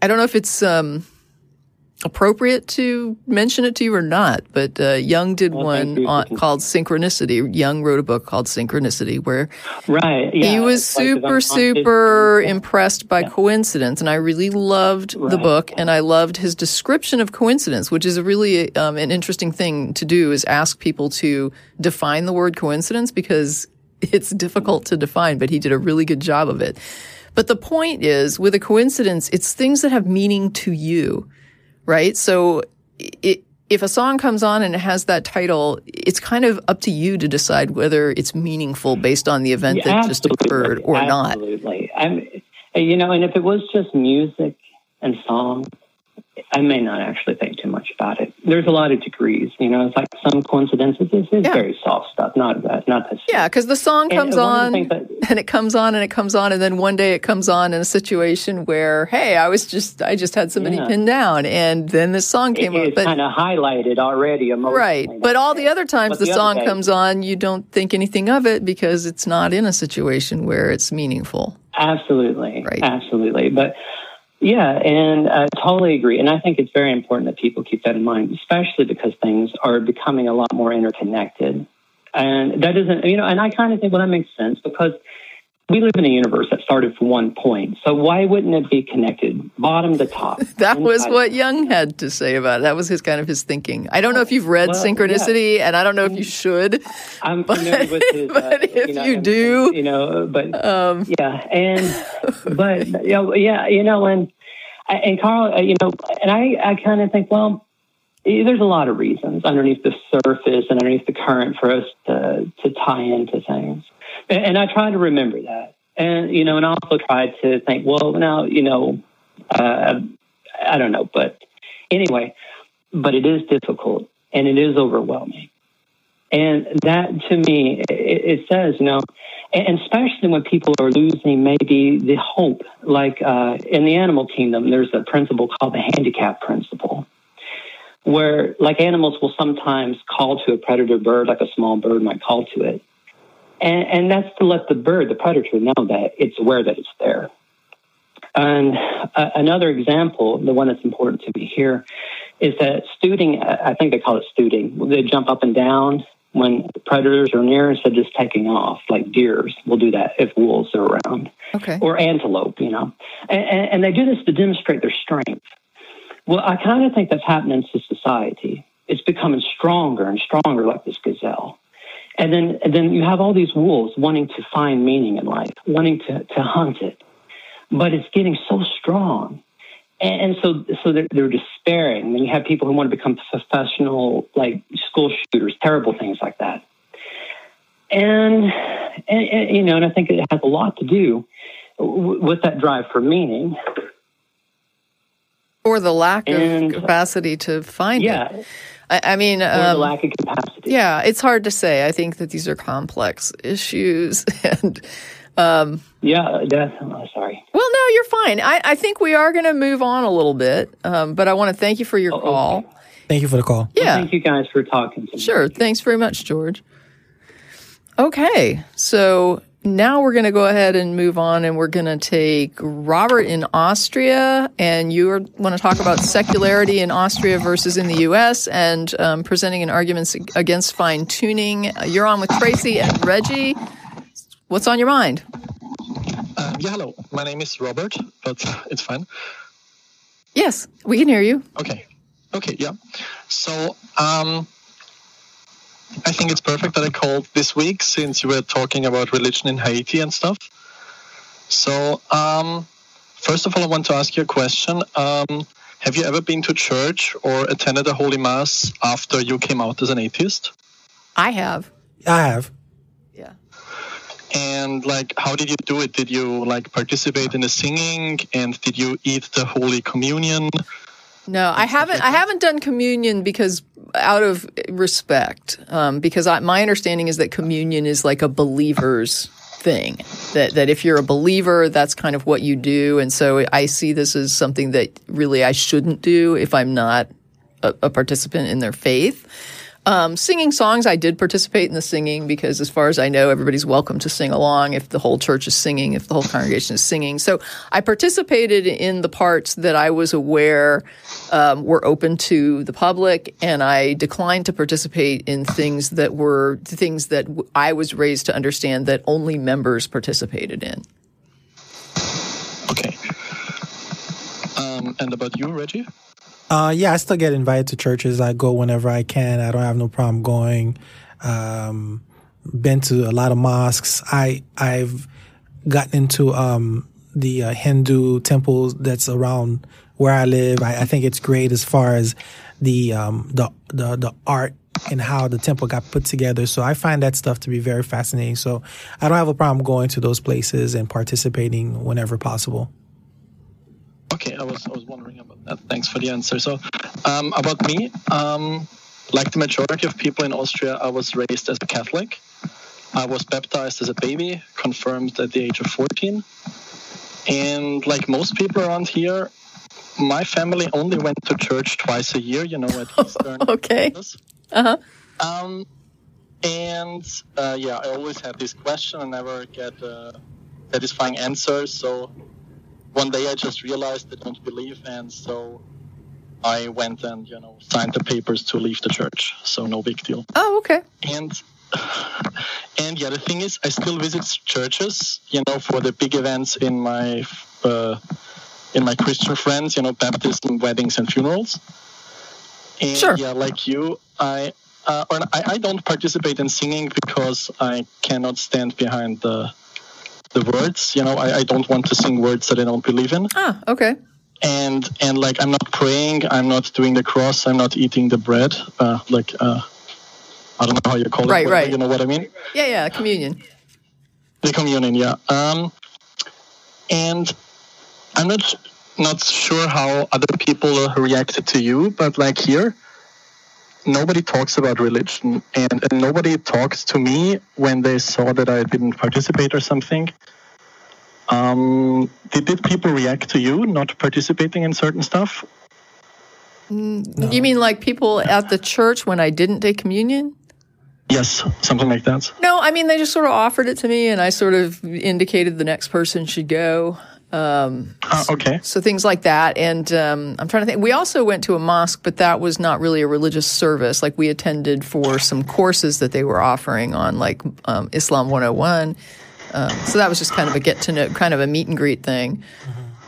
I don't know if it's. Um, appropriate to mention it to you or not, but uh, Jung did well, one on, called Synchronicity. Jung wrote a book called Synchronicity where right, yeah, he was super, super impressed by yeah. coincidence. And I really loved right. the book and I loved his description of coincidence, which is a really um, an interesting thing to do is ask people to define the word coincidence because it's difficult to define, but he did a really good job of it. But the point is, with a coincidence, it's things that have meaning to you right? So it, if a song comes on and it has that title, it's kind of up to you to decide whether it's meaningful based on the event yeah, that just occurred or absolutely. not. Absolutely. I'm, you know, and if it was just music and song, I may not actually think too much about it. There's a lot of degrees, you know. It's like some coincidences. It's, it's yeah. very soft stuff, not that, not that. Yeah, because the song comes on, that, (laughs) and it comes on, and it comes on, and then one day it comes on in a situation where, hey, I was just, I just had somebody yeah. pinned down, and then this song came it, up. But kind of highlighted already. Right, but all the other times the, the song day, comes on, you don't think anything of it because it's not in a situation where it's meaningful. Absolutely, right. absolutely, but yeah, and I totally agree. And I think it's very important that people keep that in mind, especially because things are becoming a lot more interconnected. And that isn't, you know, and I kind of think, well, that makes sense because we live in a universe that started from one point. So why wouldn't it be connected bottom to top? (laughs) that was what Jung had to say about it. That was his kind of his thinking. I don't know if you've read well, Synchronicity, yeah. and I don't know if you should. I'm familiar with (laughs) his. but uh, if you, know, you do, you know, but um, yeah, and (laughs) but you know, yeah, you know, and and Carl, uh, you know, and I, I kind of think, well, there's a lot of reasons underneath the surface and underneath the current for us to to tie into things. And, and I try to remember that. And, you know, and I also try to think, well, now, you know, uh, I don't know, but anyway, but it is difficult and it is overwhelming. And that to me, it, it says, you know, and especially when people are losing maybe the hope, like uh, in the animal kingdom, there's a principle called the handicap principle, where like animals will sometimes call to a predator bird, like a small bird might call to it, and, and that's to let the bird, the predator, know that it's aware that it's there. And uh, another example, the one that's important to me here, is that stooting, I think they call it stooting. They jump up and down when predators are near instead of just taking off, like deers will do that if wolves are around. Okay. Or antelope, you know. And, and they do this to demonstrate their strength. Well, I kind of think that's happening to society. It's becoming stronger and stronger, like this gazelle. And then, and then you have all these wolves wanting to find meaning in life, wanting to, to hunt it. But it's getting so strong. And, and so, so they're, they're despairing. And you have people who want to become professional, like school shooters, terrible things like that. And, and, and, you know, and I think it has a lot to do with that drive for meaning. Or the lack And- of capacity to find Yeah, it. I, I mean, or um, the lack of capacity. yeah, it's hard to say. I think that these are complex issues. (laughs) And, um, yeah, definitely. Sorry. well, no, you're fine. I, I think we are going to move on a little bit, um, but I want to thank you for your call. Thank you for the call. Yeah. Thank you guys for talking to me. Sure. Thanks very much, George. Okay. So now we're going to go ahead and move on and we're going to take Robert in Austria. And you want to talk about secularity in Austria versus in the U.S. and um, presenting an argument against fine tuning. You're on with Tracie and Reggie. What's on your mind? Um, yeah, hello. My name is Robert, but (laughs) it's fine. Yes, we can hear you. Okay. Okay, yeah. So, um, I think it's perfect that I called this week since you were talking about religion in Haiti and stuff. So, um, first of all, I want to ask you a question. Um, have you ever been to church or attended a Holy Mass after you came out as an atheist? I have. I have. Yeah. And like, how did you do it? Did you like participate in the singing and did you eat the Holy Communion? No, I haven't. I haven't done communion because out of respect, um, because I, my understanding is that communion is like a believer's thing. That that if you're a believer, that's kind of what you do, and so I see this as something that really I shouldn't do if I'm not a, a participant in their faith. Um, singing songs, I did participate in the singing because, as far as I know, everybody's welcome to sing along if the whole church is singing, if the whole congregation is singing. So I participated in the parts that I was aware um, were open to the public, and I declined to participate in things that were things that I was raised to understand that only members participated in. Okay. Um, and about you, Reggie? Uh, yeah, I still get invited to churches. I go whenever I can. I don't have no problem going. Um, been to a lot of mosques. I I've gotten into um, the uh, Hindu temples that's around where I live. I, I think it's great as far as the um, the the the art and how the temple got put together. So I find that stuff to be very fascinating. So I don't have a problem going to those places and participating whenever possible. Okay, I was I was wondering about that. Thanks for the answer. So, um, about me, um, like the majority of people in Austria, I was raised as a Catholic. I was baptized as a baby, confirmed at the age of 14. And like most people around here, my family only went to church twice a year, you know, at (laughs) Eastern. Okay. Uh-huh. Um, and uh, yeah, I always had this question and never get a satisfying answer. So one day I just realized I don't believe, and so I went and you know signed the papers to leave the church. So no big deal. Oh, okay. And and yeah, the thing is, I still visit churches, you know, for the big events in my uh, in my Christian friends, you know, baptism, weddings, and funerals. And Sure. yeah, like you, I. Uh, or I, I don't participate in singing because I cannot stand behind the the words. You know, I, I don't want to sing words that I don't believe in Ah, okay. and and like I'm not praying, I'm not doing the cross, I'm not eating the bread. Uh, like uh, I don't know how you call it. Right, right. You know what I mean? Yeah, yeah. Communion. The communion, yeah. Um, and I'm not not sure how other people reacted to you, but like here, nobody talks about religion, and, and nobody talks to me when they saw that I didn't participate or something. Um, did, did people react to you not participating in certain stuff? You mean like people at the church when I didn't take communion? Yes, something like that. No, I mean they just sort of offered it to me, and I sort of indicated the next person should go. Um, Ah, okay. so things like that, and um, I'm trying to think. We also went to a mosque, but that was not really a religious service. Like we attended for some courses that they were offering on like um, Islam 101. Um, so that was just kind of a get to know, kind of a meet and greet thing.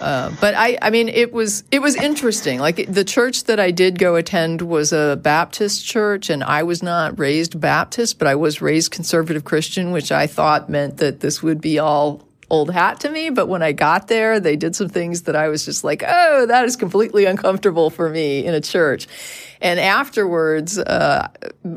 Uh, but I, I mean, it was it was interesting. Like the church that I did go attend was a Baptist church, and I was not raised Baptist, but I was raised conservative Christian, which I thought meant that this would be all old hat to me. But when I got there, they did some things that I was just like, oh, that is completely uncomfortable for me in a church. And afterwards, uh,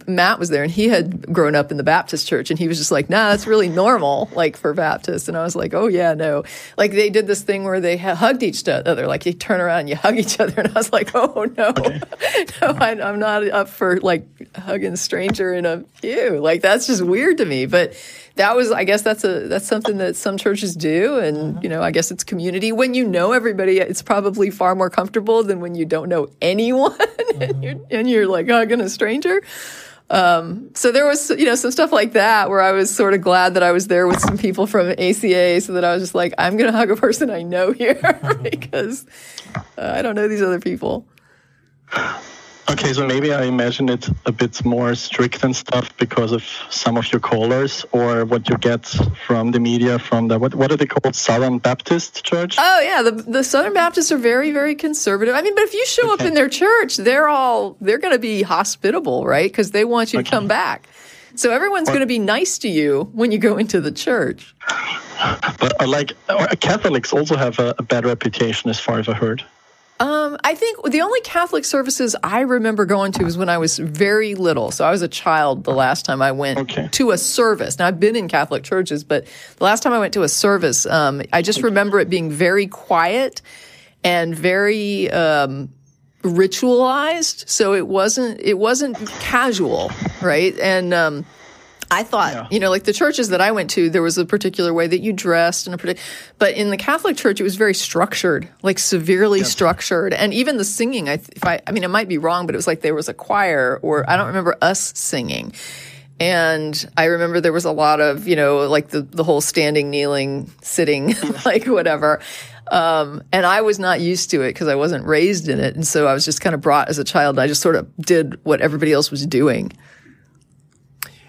Matt was there and he had grown up in the Baptist church and he was just like, nah, that's really normal, like for Baptists. And I was like, oh, yeah, no. Like they did this thing where they hugged each other, like you turn around and you hug each other. (laughs) And I was like, oh, no, (laughs) okay. no, I, I'm not up for like hugging a stranger in a pew. Like that's just weird to me. But that was i guess that's a that's something that some churches do and uh-huh. you know i guess it's community when you know everybody it's probably far more comfortable than when you don't know anyone (laughs) and. You're, and you're like hugging a stranger. Um, so there was you know some stuff like that where i was sort of glad that i was there with some people from aca so that i was just like i'm gonna hug a person i know here (laughs) because uh, i don't know these other people Okay, so maybe I imagine it a bit more strict and stuff because of some of your callers or what you get from the media from the what what are they called Southern Baptist Church? Oh yeah, the the Southern Baptists are very very conservative. I mean, but if you show okay. up in their church, they're all they're going to be hospitable, right? Because they want you okay. to come back. So everyone's going to be nice to you when you go into the church. But uh, like uh, Catholics also have a, a bad reputation, as far as I heard. Um, I think the only Catholic services I remember going to was when I was very little. So I was a child the last time I went okay. to a service. Now I've been in Catholic churches, but the last time I went to a service, um, I just remember it being very quiet and very um, ritualized. So it wasn't it wasn't casual, right? And um, I thought, yeah. you know, like the churches that I went to, there was a particular way that you dressed and a particular, but in the Catholic church, it was very structured, like severely yes. structured. And even the singing, I, if I, I mean, it might be wrong, but it was like there was a choir or I don't remember us singing. And I remember there was a lot of, you know, like the, the whole standing, kneeling, sitting, (laughs) like whatever. Um, and I was not used to it because I wasn't raised in it. And so I was just kind of brought as a child. I just sort of did what everybody else was doing.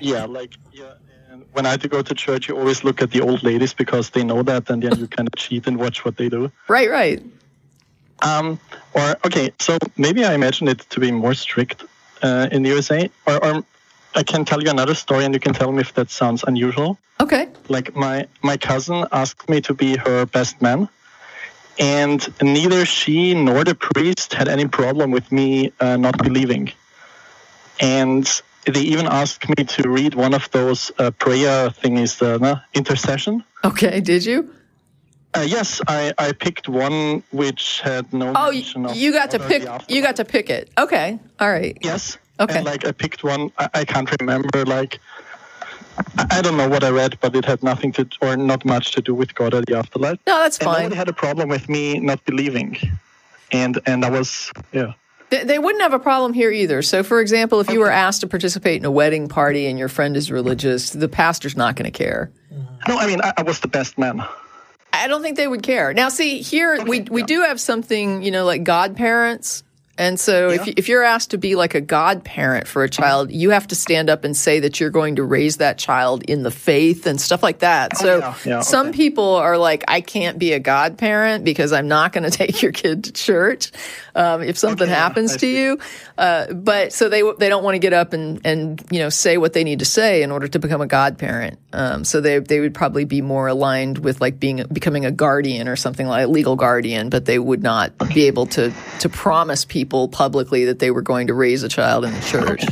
Yeah, like yeah. And when I had to go to church, you always look at the old ladies because they know that, and then you kind of cheat and watch what they do. Right, right. Um, or okay, so maybe I imagine it to be more strict uh, in the USA, or, or I can tell you another story, and you can tell me if that sounds unusual. Okay. Like my my cousin asked me to be her best man, and neither she nor the priest had any problem with me uh, not believing. And they even asked me to read one of those uh, prayer thingies, uh, intercession. Okay, did you? Uh, yes, I, I picked one which had no. Oh, you got to pick. You got to pick it. Okay, all right. Yes. Okay. And, like I picked one. I, I can't remember. Like I, I don't know what I read, but it had nothing to or not much to do with God or the afterlife. No, that's fine. And nobody had a problem with me not believing, and and I was yeah. They wouldn't have a problem here either. So, for example, if you were asked to participate in a wedding party and your friend is religious, the pastor's not going to care. No, I mean, I, I, was the best man. I don't think they would care. Now, see, here we, we do have something, you know, like godparents and so yeah. if, if you're asked to be like a godparent for a child, you have to stand up and say that you're going to raise that child in the faith and stuff like that. Oh, so yeah. Yeah, some okay. people are like, I can't be a godparent because I'm not going (laughs) to take your kid to church um, if something okay, happens to you. Uh, but so they they don't want to get up and and you know say what they need to say in order to become a godparent. Um, so they they would probably be more aligned with like being becoming a guardian or something like a legal guardian, but they would not be able to to promise people publicly that they were going to raise a child in the church.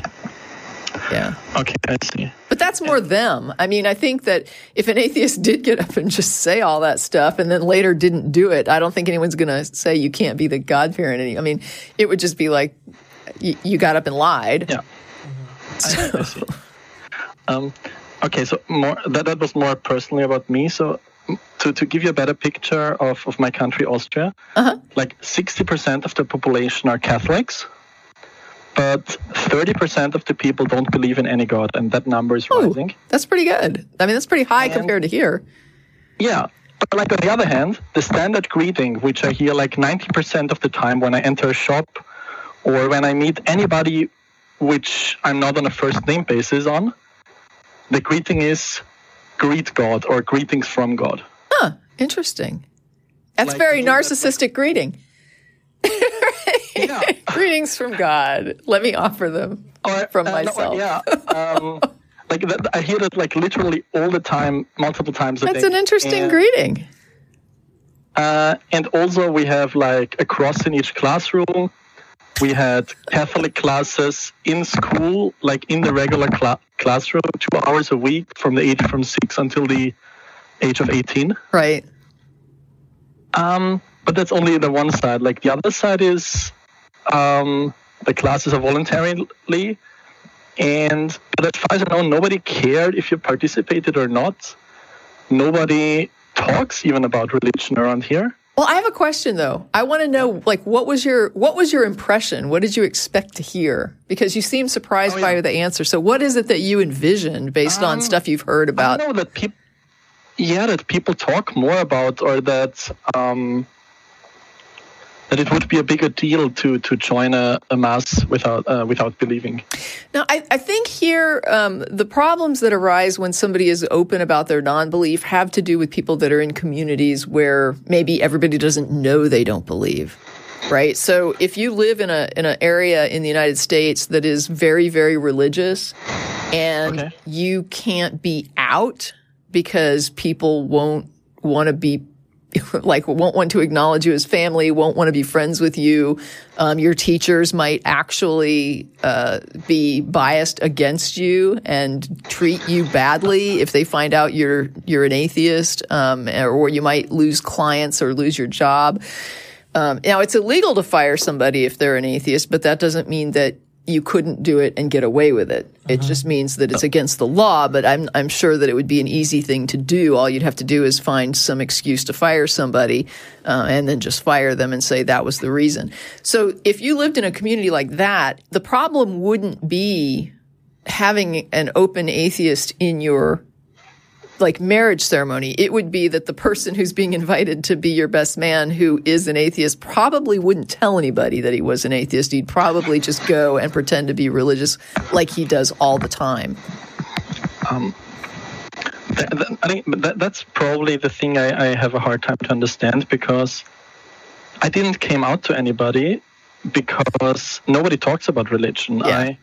Yeah. Okay, I see. But that's more them. I mean, I think that if an atheist (laughs) did get up and just say all that stuff and then later didn't do it, I don't think anyone's going to say you can't be the God parent. I mean, it would just be like you, you got up and lied. Yeah. (laughs) So. I, see. Um, okay, so more that, that was more personally about me. So to, to give you a better picture of, of my country, Austria, uh-huh. like 60% of the population are Catholics, but 30% of the people don't believe in any God, and that number is oh, rising. That's pretty good. I mean, that's pretty high and, compared to here. Yeah. But like on the other hand, the standard greeting, which I hear like 90% of the time when I enter a shop or when I meet anybody which I'm not on a first name basis on, the greeting is greet God or greetings from God. Interesting. That's like, very narcissistic like, greeting. yeah. (laughs) Greetings from God. Let me offer them or, from uh, myself. No, yeah. (laughs) Um, like that, I hear that like literally all the time, multiple times a That's day. That's an interesting and, greeting. Uh, and also we have like a cross in each classroom we had Catholic classes in school, like in the regular cla- classroom, two hours a week from the age from six until the age of 18. Right. Um, but that's only the one side. Like the other side is um, the classes are voluntarily, and but as far as I know, nobody cared if you participated or not. Nobody talks even about religion around here. Well, I have a question though. I want to know, like, what was your what was your impression? What did you expect to hear? Because you seem surprised Oh, yeah. by the answer. So, what is it that you envisioned based on Um, stuff you've heard I about? know that people, yeah, that people talk more about, or that um, that it would be a bigger deal to to join a, a mass without uh, without believing. Now, I, I think here um, the problems that arise when somebody is open about their non-belief have to do with people that are in communities where maybe everybody doesn't know they don't believe. Right. So if you live in a in an area in the United States that is very very religious, and Okay. you can't be out because people won't want to be (laughs) like won't want to acknowledge you as family, won't want to be friends with you. Um, your teachers might actually uh, be biased against you and treat you badly if they find out you're you're an atheist, um, or you might lose clients or lose your job. Um, now, it's illegal to fire somebody if they're an atheist, but that doesn't mean that you couldn't do it and get away with it. It just means that it's against the law, but I'm, I'm sure that it would be an easy thing to do. All you'd have to do is find some excuse to fire somebody uh, and then just fire them and say that was the reason. So if you lived in a community like that, the problem wouldn't be having an open atheist in your like marriage ceremony, it would be that the person who's being invited to be your best man who is an atheist probably wouldn't tell anybody that he was an atheist. He'd probably just go and pretend to be religious like he does all the time. Um, th- th- I think that, that's probably the thing I, I have a hard time to understand because I didn't came out to anybody because nobody talks about religion. Yeah. I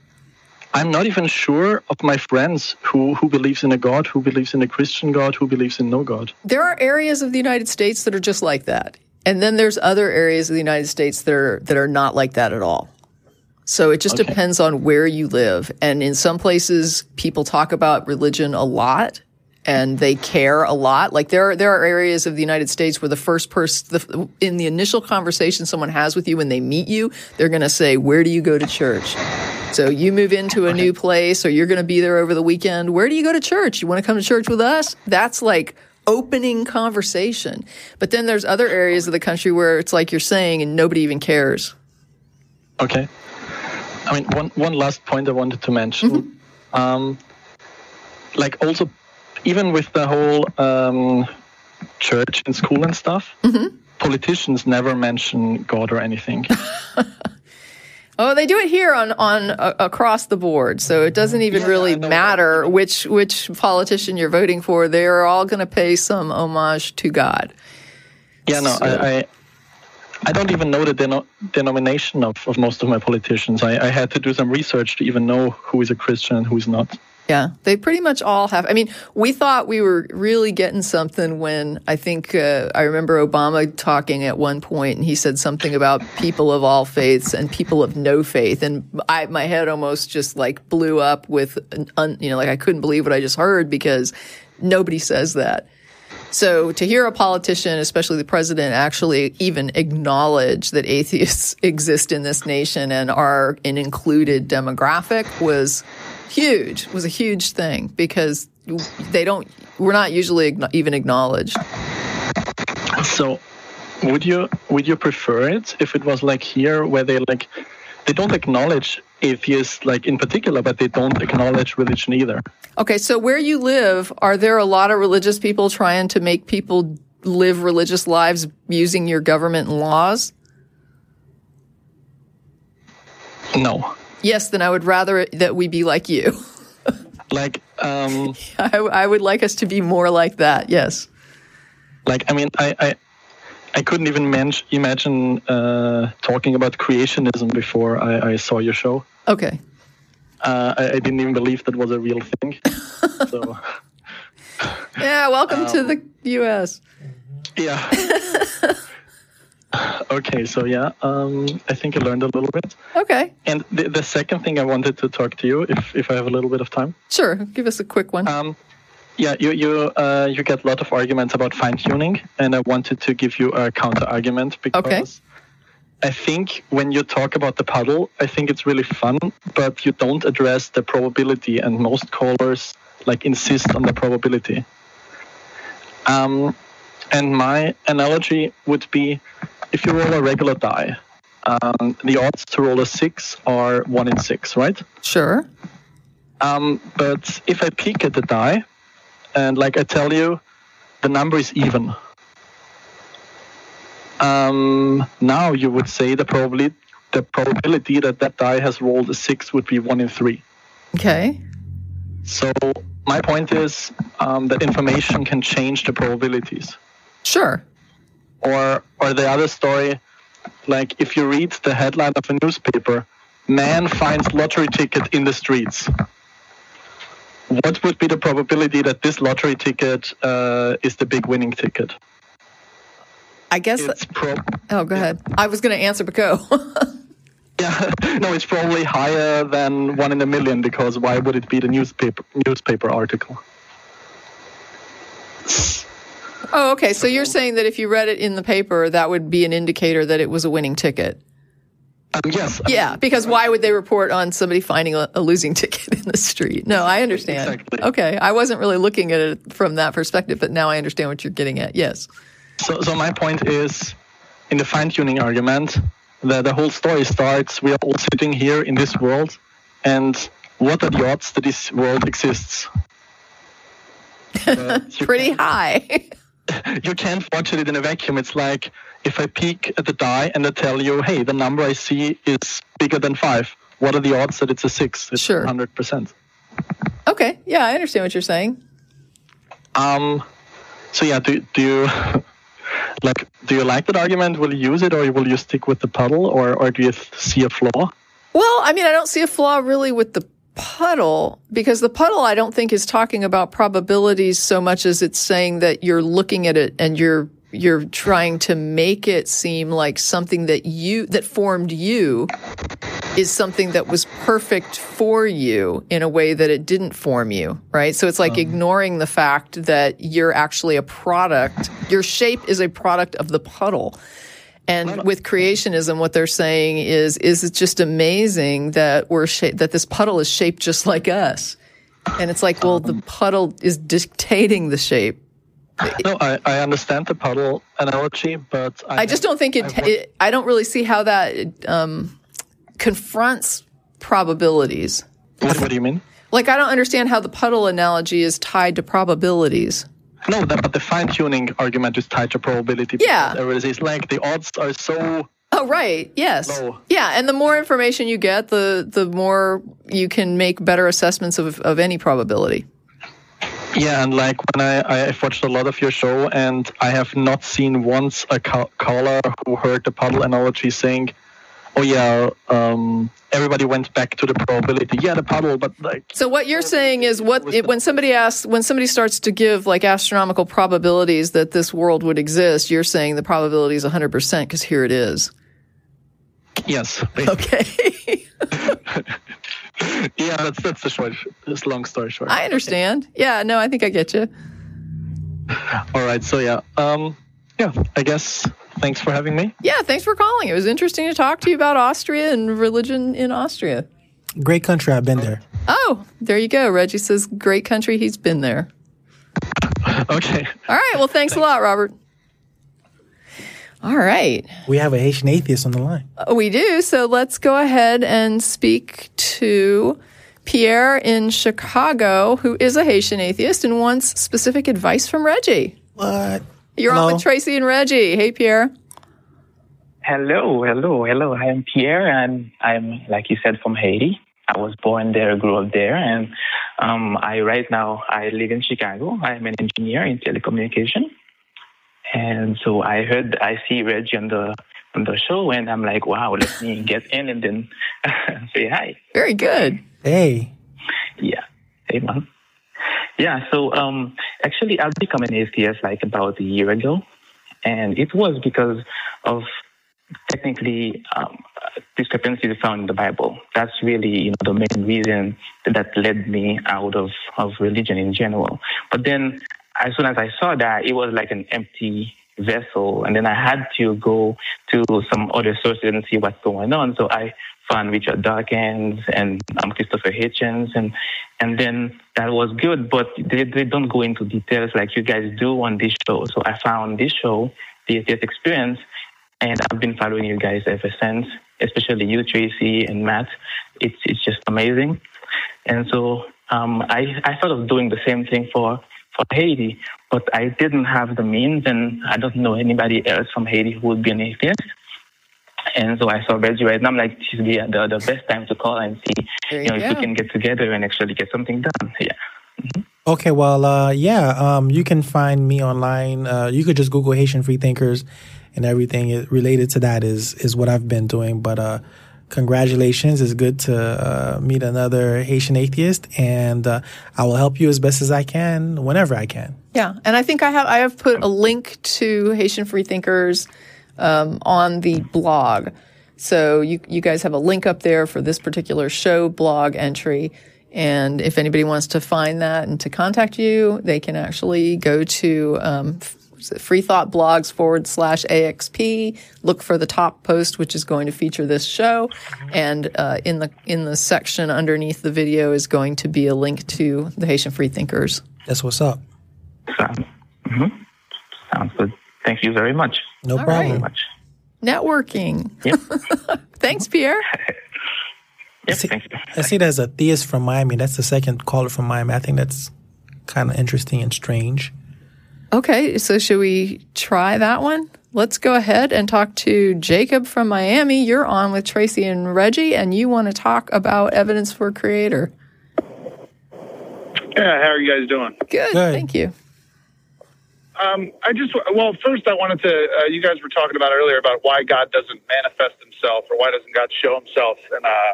I'm not even sure of my friends who, who believes in a God, who believes in a Christian God, who believes in no God. There are areas of the United States that are just like that. And then there's other areas of the United States that are that are not like that at all. So it just Okay. depends on where you live. And in some places people talk about religion a lot and they care a lot. Like there are, there are areas of the United States where the first person the, in the initial conversation someone has with you when they meet you, they're going to say, "Where do you go to church?" So you move into a new place or you're going to be there over the weekend. Where do you go to church? You want to come to church with us? That's like opening conversation. But then there's other areas of the country where it's like you're saying and nobody even cares. Okay. I mean, one, one last point I wanted to mention. Um, like, also, even with the whole um, church and school and stuff, politicians never mention God or anything. (laughs) Oh, they do it here on on uh, across the board, so it doesn't even really matter which which politician you're voting for. They are all going to pay some homage to God. yeah, no, So- I, I, I don't even know the deno- denomination of, of most of my politicians. I, I had to do some research to even know who is a Christian and who's not. Yeah, they pretty much all have. I mean, we thought we were really getting something when I think uh, I remember Obama talking at one point, and he said something about people of all faiths and people of no faith, and I, my head almost just like blew up with, un, you know, like I couldn't believe what I just heard because nobody says that. So to hear a politician, especially the president, actually even acknowledge that atheists (laughs) exist in this nation and are an included demographic was huge. Was a huge thing because they don't. We're not usually even acknowledged. So, would you would you prefer it if it was like here, where they like they don't acknowledge atheists like in particular, but they don't acknowledge religion either? Okay, so where you live, are there a lot of religious people trying to make people live religious lives using your government laws? No, Yes, then I would rather that we be like you. (laughs) like um, (laughs) I, I would like us to be more like that. Yes. like I mean, I I, I couldn't even men- imagine uh, talking about creationism before I, I saw your show. Okay. Uh, I, I didn't even believe that was a real thing. (laughs) so Yeah, welcome to the U.S. yeah. Okay, so yeah, um, I think I learned a little bit. Okay. And the, the second thing I wanted to talk to you, if, if I have a little bit of time. Sure. Give us a quick one. Um, yeah, you you uh, you get a lot of arguments about fine tuning, and I wanted to give you a counter argument because Okay. I think when you talk about the puddle, I think it's really fun, but you don't address the probability, and most callers like insist on the probability. Um, and my analogy would be, if you roll a regular die, um, the odds to roll a six are one in six, right? sure. Um, but if I peek at the die, and like I tell you, the number is even. Um, now you would say the probability the probability that that die has rolled a six would be one in three. Okay. So my point is um, that information can change the probabilities. Sure. Or or the other story, like if you read the headline of a newspaper, man finds lottery ticket in the streets. What would be the probability that this lottery ticket uh, is the big winning ticket? I guess. It's pro- oh, go ahead. I was going to answer, but go. (laughs) yeah, (laughs) no, it's probably higher than one in a million because why would it be the newspaper newspaper article? Oh, okay. So you're saying that if you read it in the paper, that would be an indicator that it was a winning ticket. Um, yes. Yeah, because why would they report on somebody finding a, a losing (laughs) ticket in the street? No, I understand. Exactly. Okay, I wasn't really looking at it from that perspective, but now I understand what you're getting at. Yes. So, so my point is, in the fine-tuning argument, the, the whole story starts. We are all sitting here in this world, and what are the odds that this world exists? (laughs) Uh, Pretty high. (laughs) You can't watch it in a vacuum. It's like if I peek at the die and I tell you, "Hey, the number I see is bigger than five. What are the odds that it's a six? It's Sure. hundred percent. okay, yeah, I understand what you're saying. Um, so yeah, do do you (laughs) like do you like that argument? Will you use it, or will you stick with the puddle, or or do you see a flaw? Well, I mean, I don't see a flaw really with the puddle because the puddle I don't think is talking about probabilities so much as it's saying that you're looking at it and you're you're trying to make it seem like something that you that formed you is something that was perfect for you in a way that it didn't form you, right? So it's like um. ignoring the fact that you're actually a product. Your shape is a product of the puddle. And with creationism, what they're saying is, is it just amazing that we're sha- that this puddle is shaped just like us. And it's like, well, the puddle is dictating the shape. No, I, I understand the puddle analogy, but I, I just don't think it, it I don't really see how that um, confronts probabilities. What, what do you mean? Like, I don't understand how the puddle analogy is tied to probabilities. No, the, but the fine tuning argument is tied to probability. Yeah. It's like the odds are so. Oh, right. Yes. Low. Yeah. And the more information you get, the, the more you can make better assessments of, of any probability. Yeah, and like when I, I've watched a lot of your show, and I have not seen once a ca- caller who heard the puddle analogy saying, "Oh yeah, um, everybody went back to the probability. Yeah, the puddle, but like." So what you're saying is what it, when somebody asks when somebody starts to give like astronomical probabilities that this world would exist, you're saying the probability is 100% because here it is. Yes. basically. Okay. (laughs) yeah, that's that's the short, this long story short. I understand. Yeah, no, I think I get you. All right, so yeah, um, yeah, I guess thanks for having me. Yeah, thanks for calling. It was interesting to talk to you about Austria and religion in Austria. Great country. I've been there. Oh, there you go. Reggie says great country. He's been there. (laughs) Okay. All right. Well, thanks a lot, Robert. All right. We have a Haitian atheist on the line. Uh, we do. So let's go ahead and speak to Pierre in Chicago, who is a Haitian atheist and wants specific advice from Reggie. What? You're on with Tracie and Reggie. Hey, Pierre. Hello, hello, hello. I am Pierre, and I'm, like you said, from Haiti. I was born there, grew up there, and um, I right now I live in Chicago. I'm an engineer in telecommunication, and so I heard I see Reggie on the on the show, and I'm like, wow, let me get in and then (laughs) say hi. Very good. Hey. Yeah. Hey, man. Yeah. So, um, actually, I've become an atheist like about a year ago, and it was because of technically um, discrepancies found in the Bible. That's really you know the main reason that led me out of, of religion in general. But then as soon as I saw that, it was like an empty vessel, and then I had to go to some other sources and see what's going on. So I found Richard Dawkins and um, Christopher Hitchens, and and then that was good. But they, they don't go into details like you guys do on this show. So I found this show, the Atheist Experience, and I've been following you guys ever since. Especially you, Tracie, and Matt. It's it's just amazing. And so um, I I thought of doing the same thing for for Haiti, but I didn't have the means, and I don't know anybody else from Haiti who would be an atheist. And so I saw Reggie right now. I'm like, this is the, the, the best time to call and see, There you know, you if we can get together and actually get something done. Yeah. Okay, well, uh, yeah, um, you can find me online. Uh, you could just Google Haitian free thinkers, and everything related to that is is what I've been doing. But uh, congratulations! It's good to uh, meet another Haitian atheist, and uh, I will help you as best as I can whenever I can. Yeah, and I think I have I have put a link to Haitian Free Thinkers um, on the blog, so you you guys have a link up there for this particular show blog entry. And if anybody wants to find that and to contact you, they can actually go to um, f- was it Free Thought Blogs forward slash AXP. Look for the top post, which is going to feature this show, and uh, in the in the section underneath the video is going to be a link to the Haitian Free Thinkers. That's what's up. Sound, hmm Sounds good. Thank you very much. No All problem. Very much. Networking. Yep. (laughs) Thanks, Pierre. (laughs) yep. See, Thank you. I see there's a theist from Miami. That's the second caller from Miami. I think that's kind of interesting and strange. Okay, so should we try that one? Let's go ahead and talk to Jacob from Miami. You're on with Tracie and Reggie, and you want to talk about evidence for creator. Yeah, how are you guys doing? Good, Good. thank you. Um, I just well, first I wanted to. Uh, you guys were talking about earlier about why God doesn't manifest Himself or why doesn't God show Himself, and uh,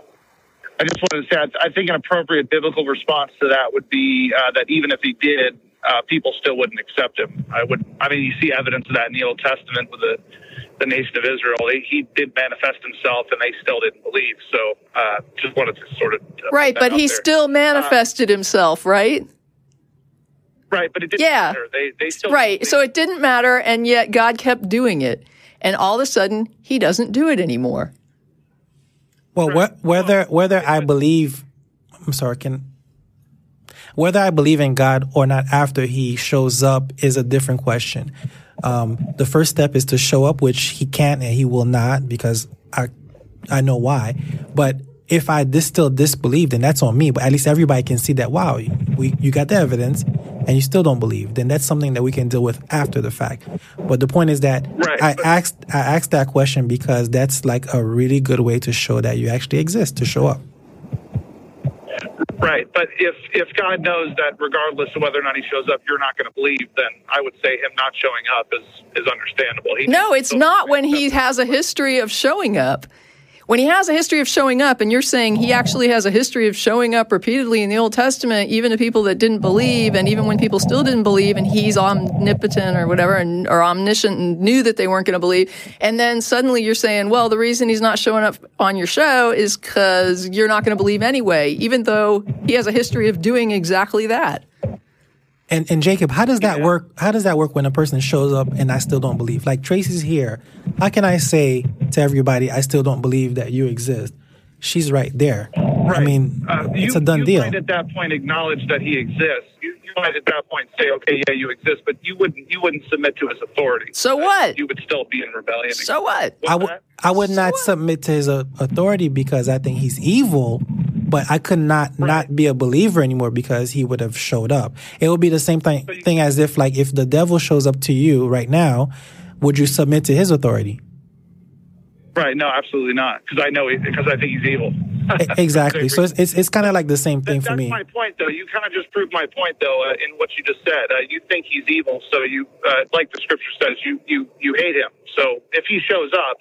I just wanted to say I, I think an appropriate biblical response to that would be uh, that even if He did, uh, people still wouldn't accept Him. I would. I mean, you see evidence of that in the Old Testament with the the nation of Israel. He, he did manifest Himself, and they still didn't believe. So, uh, just wanted to sort of uh, Right, but he there. still manifested himself, right? Right, but it didn't Yeah. matter. They they still Right. So it didn't matter, and yet God kept doing it. And all of a sudden, he doesn't do it anymore. Well, wh- whether whether I believe, I'm sorry, can whether I believe in God or not after He shows up is a different question. Um, the first step is to show up, which He can't and He will not because I I know why. But if I dis- still disbelieve, then that's on me. But at least everybody can see that. Wow, we you got the evidence, and you still don't believe. Then that's something that we can deal with after the fact. But the point is that Right, I but- asked I asked that question because that's like a really good way to show that you actually exist to show up. Right, but if if God knows that regardless of whether or not he shows up, you're not going to believe, then I would say him not showing up is is understandable. He No, it's not when he has a history of showing up. When he has a history of showing up, and you're saying he actually has a history of showing up repeatedly in the Old Testament, even to people that didn't believe, and even when people still didn't believe, and he's omnipotent or whatever, and, or omniscient and knew that they weren't going to believe. And then suddenly you're saying, well, the reason he's not showing up on your show is because you're not going to believe anyway, even though he has a history of doing exactly that. And and Jacob, how does that work? How does that work when a person shows up and I still don't believe? Like Tracie's here. How can I say to everybody I still don't believe that you exist? She's right there. I mean, Uh, it's you, a done you deal. might at that point acknowledge that he exists. You, you might at that point say, "Okay, yeah, you exist," but you wouldn't you wouldn't submit to his authority. So Uh, what? You would still be in rebellion. So what? What's I would that? I would not submit to his uh, authority because I think he's evil, but I could not not be a believer anymore because he would have showed up. It would be the same thing thing as if like if the devil shows up to you right now, would you submit to his authority? Right? No, absolutely not. Because I know because I think he's evil. (laughs) Exactly. So it's it's, it's kind of like the same thing That- for me. my point, though. You kind of just proved my point, though, uh, in what you just said. Uh, you think he's evil, so you, uh, like the scripture says, you you you hate him. So if he shows up,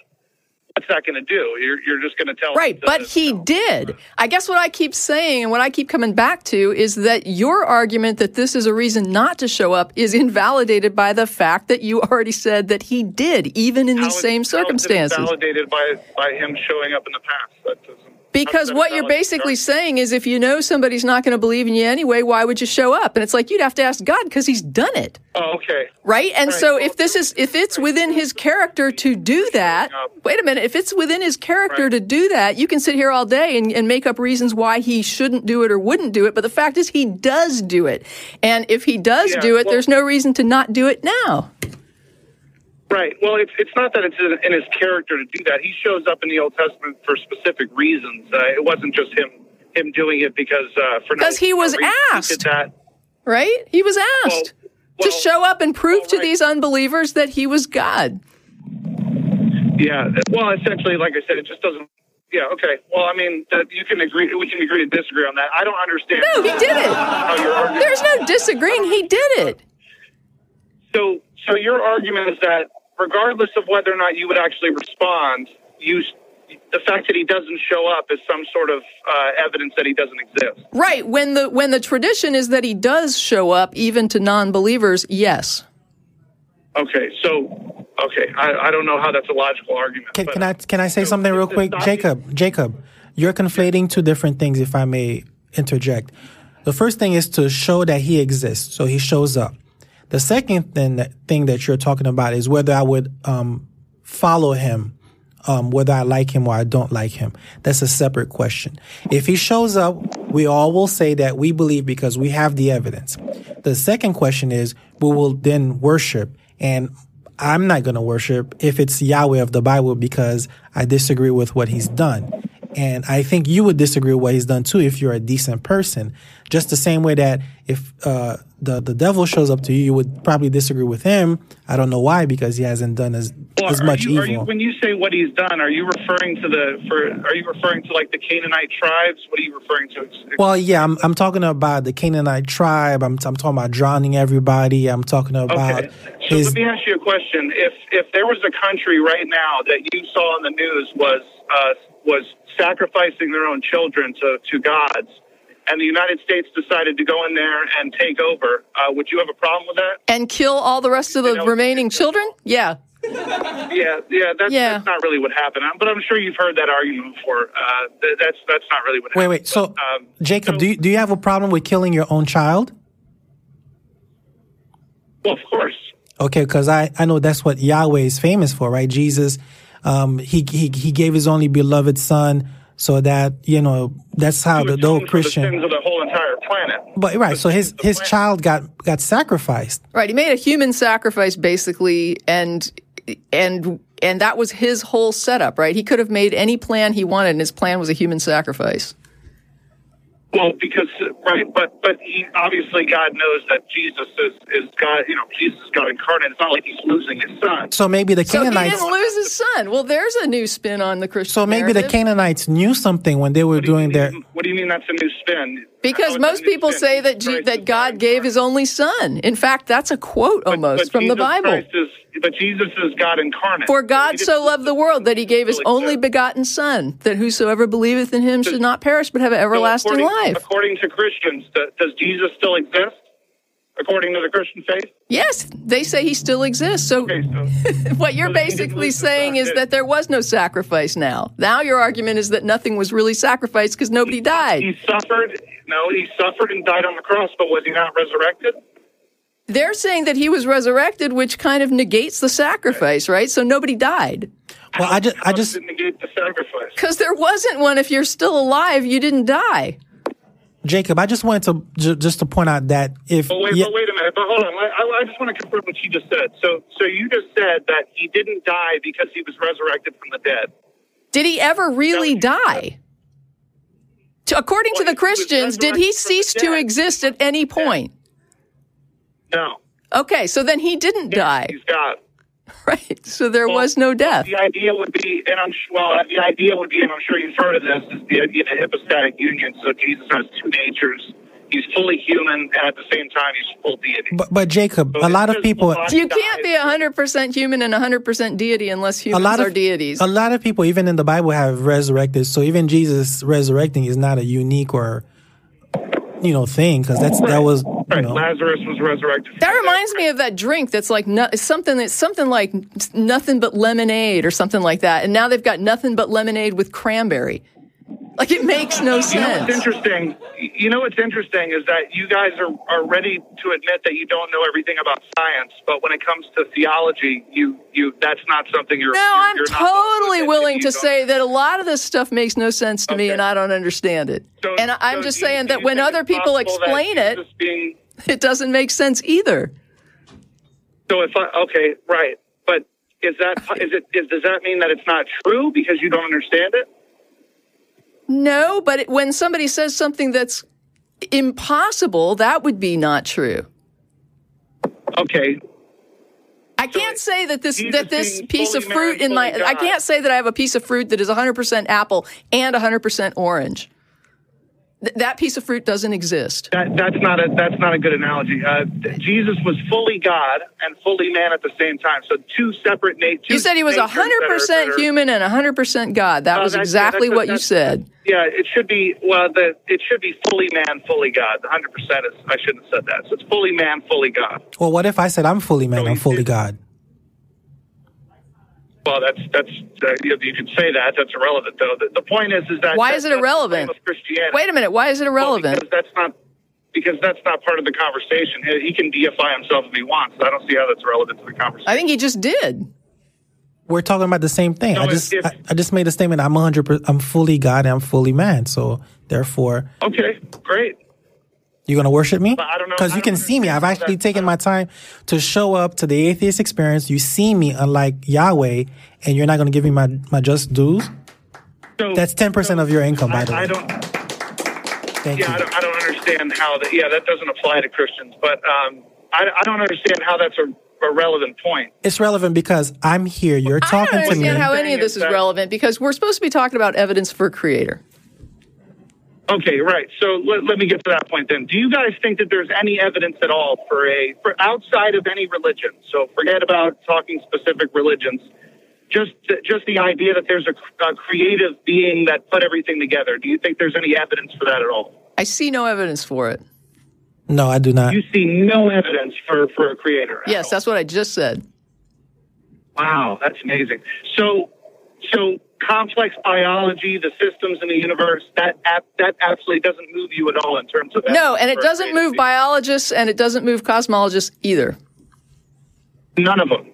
what's that going to do? You're, you're just going to tell Right, but he did. I guess what I keep saying and what I keep coming back to is that your argument that this is a reason not to show up is invalidated by the fact that you already said that he did, even in How these is- same how is it circumstances. Validated by by him showing up in the past. That doesn't. Because how is that what you're basically saying is if you know somebody's not going to believe in you anyway, why would you show up? And it's like you'd have to ask God because he's done it. Oh, okay. Right? And Right. so if this is if it's within his character to do that, wait a minute, if it's within his character Right. to do that, you can sit here all day and, and make up reasons why he shouldn't do it or wouldn't do it. But the fact is he does do it. And if he does Yeah, do it, well- there's no reason to not do it now. Right. Well, it's it's not that it's in, in his character to do that. He shows up in the Old Testament for specific reasons. Uh, it wasn't just him him doing it because uh, for no- 'Cause he was reason. asked. He that. Right? He was asked Well- to show up and prove well, to right. these unbelievers that he was God. Yeah. Well, essentially, like I said, it just doesn't. Yeah. Okay. Well, I mean, that you can agree. We can agree to disagree on that. I don't understand. No, he did it. How you're arguing. There's no disagreeing. He did it. So, so your argument is that regardless of whether or not you would actually respond, you the fact that he doesn't show up is some sort of uh, evidence that he doesn't exist. Right. When the when the tradition is that he does show up even to non-believers, yes. Okay. So, okay, I, I don't know how that's a logical argument. Can, but- can I can I say So something real it's quick, not- Jacob? Jacob, you're conflating two different things. If I may interject, the first thing is to show that he exists, so he shows up. The second thing that, thing that you're talking about is whether I would um, follow him, um, whether I like him or I don't like him. That's a separate question. If he shows up, we all will say that we believe because we have the evidence. The second question is we will then worship and I'm not going to worship if it's Yahweh of the Bible because I disagree with what he's done. And I think you would disagree with what he's done too if you're a decent person. Just the same way that if uh, the the devil shows up to you, you would probably disagree with him. I don't know why because he hasn't done as Well, as much you, evil. You, when you say what he's done, are you referring to the for? Are you referring to like the Canaanite tribes? What are you referring to? well, yeah, I'm I'm talking about the Canaanite tribe. I'm I'm talking about drowning everybody. I'm talking about Okay. So his let me ask you a question. If if there was a country right now that you saw in the news was uh, was sacrificing their own children to, to gods, and the United States decided to go in there and take over, uh, would you have a problem with that? And kill all the rest of the know- remaining children? Yeah. Yeah, yeah, that's, Yeah. that's not really what happened. But I'm sure you've heard that argument before. Uh, th- that's that's not really what Wait, happened. wait. Wait, so, But, um, Jacob, so- do you, do you have a problem with killing your own child? well, of course. Okay, because I, I know that's what Yahweh is famous for, right? Jesus, um, he, he, he gave his only beloved son so that, you know, that's how the, the whole the sins Christian, of the whole entire planet. but right. So his, his planet. child got, got sacrificed. Right. He made a human sacrifice basically and and and that was his whole setup, right? He could have made any plan he wanted and his plan was a human sacrifice. Well, because right, but but he obviously God knows that Jesus is is God. You know, Jesus is God incarnate. It's not like he's losing his son. So maybe the So he Canaanites, didn't lose his son. Well, there's a new spin on the Christian so maybe the. Canaanites knew something when they were do you doing their, What do you mean that's a new spin? Because most that a new people say that Jesus G- that God gave his only son. In fact, that's a quote almost but from the Bible. Is, but Jesus is God incarnate. For God didn't- so loved the world that he gave his only begotten Son, that whosoever believeth in him should not perish but have So everlasting according, life. According to Christians, does Jesus still exist? According to the Christian faith? Yes, they say he still exists. So Okay, so (laughs) what you're So basically saying is that there was no sacrifice now. Now your argument is that nothing was really sacrificed because nobody died. he suffered. No, he suffered and died on the cross, but was he not resurrected? They're saying that he was resurrected, which kind of negates the sacrifice, right? So nobody died. well, I just, I just, does it negate the sacrifice? Because there wasn't one. If you're still alive, you didn't die. Jacob, I just wanted to, ju- just to point out that if, But wait, yeah, but wait a minute. But hold on. I, I just want to confirm what you just said. So, so you just said that he didn't die because he was resurrected from the dead. Did he ever really die? To, according to the Christians, did he resurrected from the cease to exist at any point? No, Okay, so then he didn't die, he's God. (laughs) right? So there Well, was no death. The idea would be, and I'm well, the idea would be, and I'm sure you've heard of this, is the idea of hypostatic union. So Jesus has two natures. he's fully human, and at the same time, he's full deity. But, but Jacob, So a lot of people, You can't dies. be 100% human and 100% deity unless a humans lot of are deities. a lot of people, even in the Bible, have resurrected. So even Jesus resurrecting is not a unique or you know thing because that's that was you Right, know Lazarus was resurrected. That reminds me of that drink that's like no, it's something that's something like nothing but lemonade or something like that. And now they've got nothing but lemonade with cranberry. Like it makes no sense. You know what's interesting? You know what's interesting is that you guys are, are ready to admit that you don't know everything about science, but when it comes to theology, you you that's not something you're. No, you're, I'm you're totally willing to say that a lot of this stuff makes no sense to me and I don't understand it. So- and I'm so just you- saying that when other people explain it, being (laughs) it doesn't make sense either. So if I, okay, right, but is that is it is does that mean that it's not true because you don't understand it? No, but it, when somebody says something that's impossible, that would be not true. Okay, I can't say that this Jesus that this piece of fruit in my fully I can't say that I have a piece of fruit that is 100% apple and 100% orange. Th- that piece of fruit doesn't exist. that that's not a that's not a good analogy. Uh, Jesus was fully God and fully man at the same time, so two separate natures. You said he was 100% human and 100% God. That Oh, was that's- exactly that's- what you said. Yeah, it should be well. The it should be fully man, fully God. The hundred percent is. I shouldn't have said that. So it's fully man, fully God. well what if I said I'm fully man So I'm fully God Well, that's that's uh, you, you can say that. That's irrelevant, though. The, the point is, is that Why that- is it irrelevant? Christianity. Wait a minute, why is it Well, irrelevant? because that's not because that's not part of the conversation. He he can deify himself if he wants. I don't see how that's relevant to the conversation. I think he just did. we're talking about the same thing No, I just if- I, I just made a statement I'm 100 I'm fully God and I'm fully man so therefore okay, great. You're gonna worship me? But I don't know- Because you can see me. I've actually taken my time to show up to the atheist experience. You see me, unlike Yahweh, and you're not gonna give me my my just dues. So That's 10% of your income, by I, the I way. don't. Thank Yeah, I don't, I don't understand how that. Yeah, that doesn't apply to Christians. But um, I, I don't understand how that's a, a relevant point. It's relevant because I'm here. You're I don't talking to me. understand how any of this is Saying relevant because we're supposed to be talking about evidence for a creator. Okay, right. So let, let me get to that point then. Do you guys think that there's any evidence at all for a for outside of any religion? So forget about talking specific religions. Just just the idea that there's a, a creative being that put everything together. Do you think there's any evidence for that at all? I see no evidence for it. no, I do not. You see no evidence for for a creator. at Yes, all. that's what I just said. Wow, that's amazing. So, so complex biology, the systems in the universe, that that absolutely doesn't move you at all in terms of No, and it doesn't move biologists and it doesn't move cosmologists either. None of them.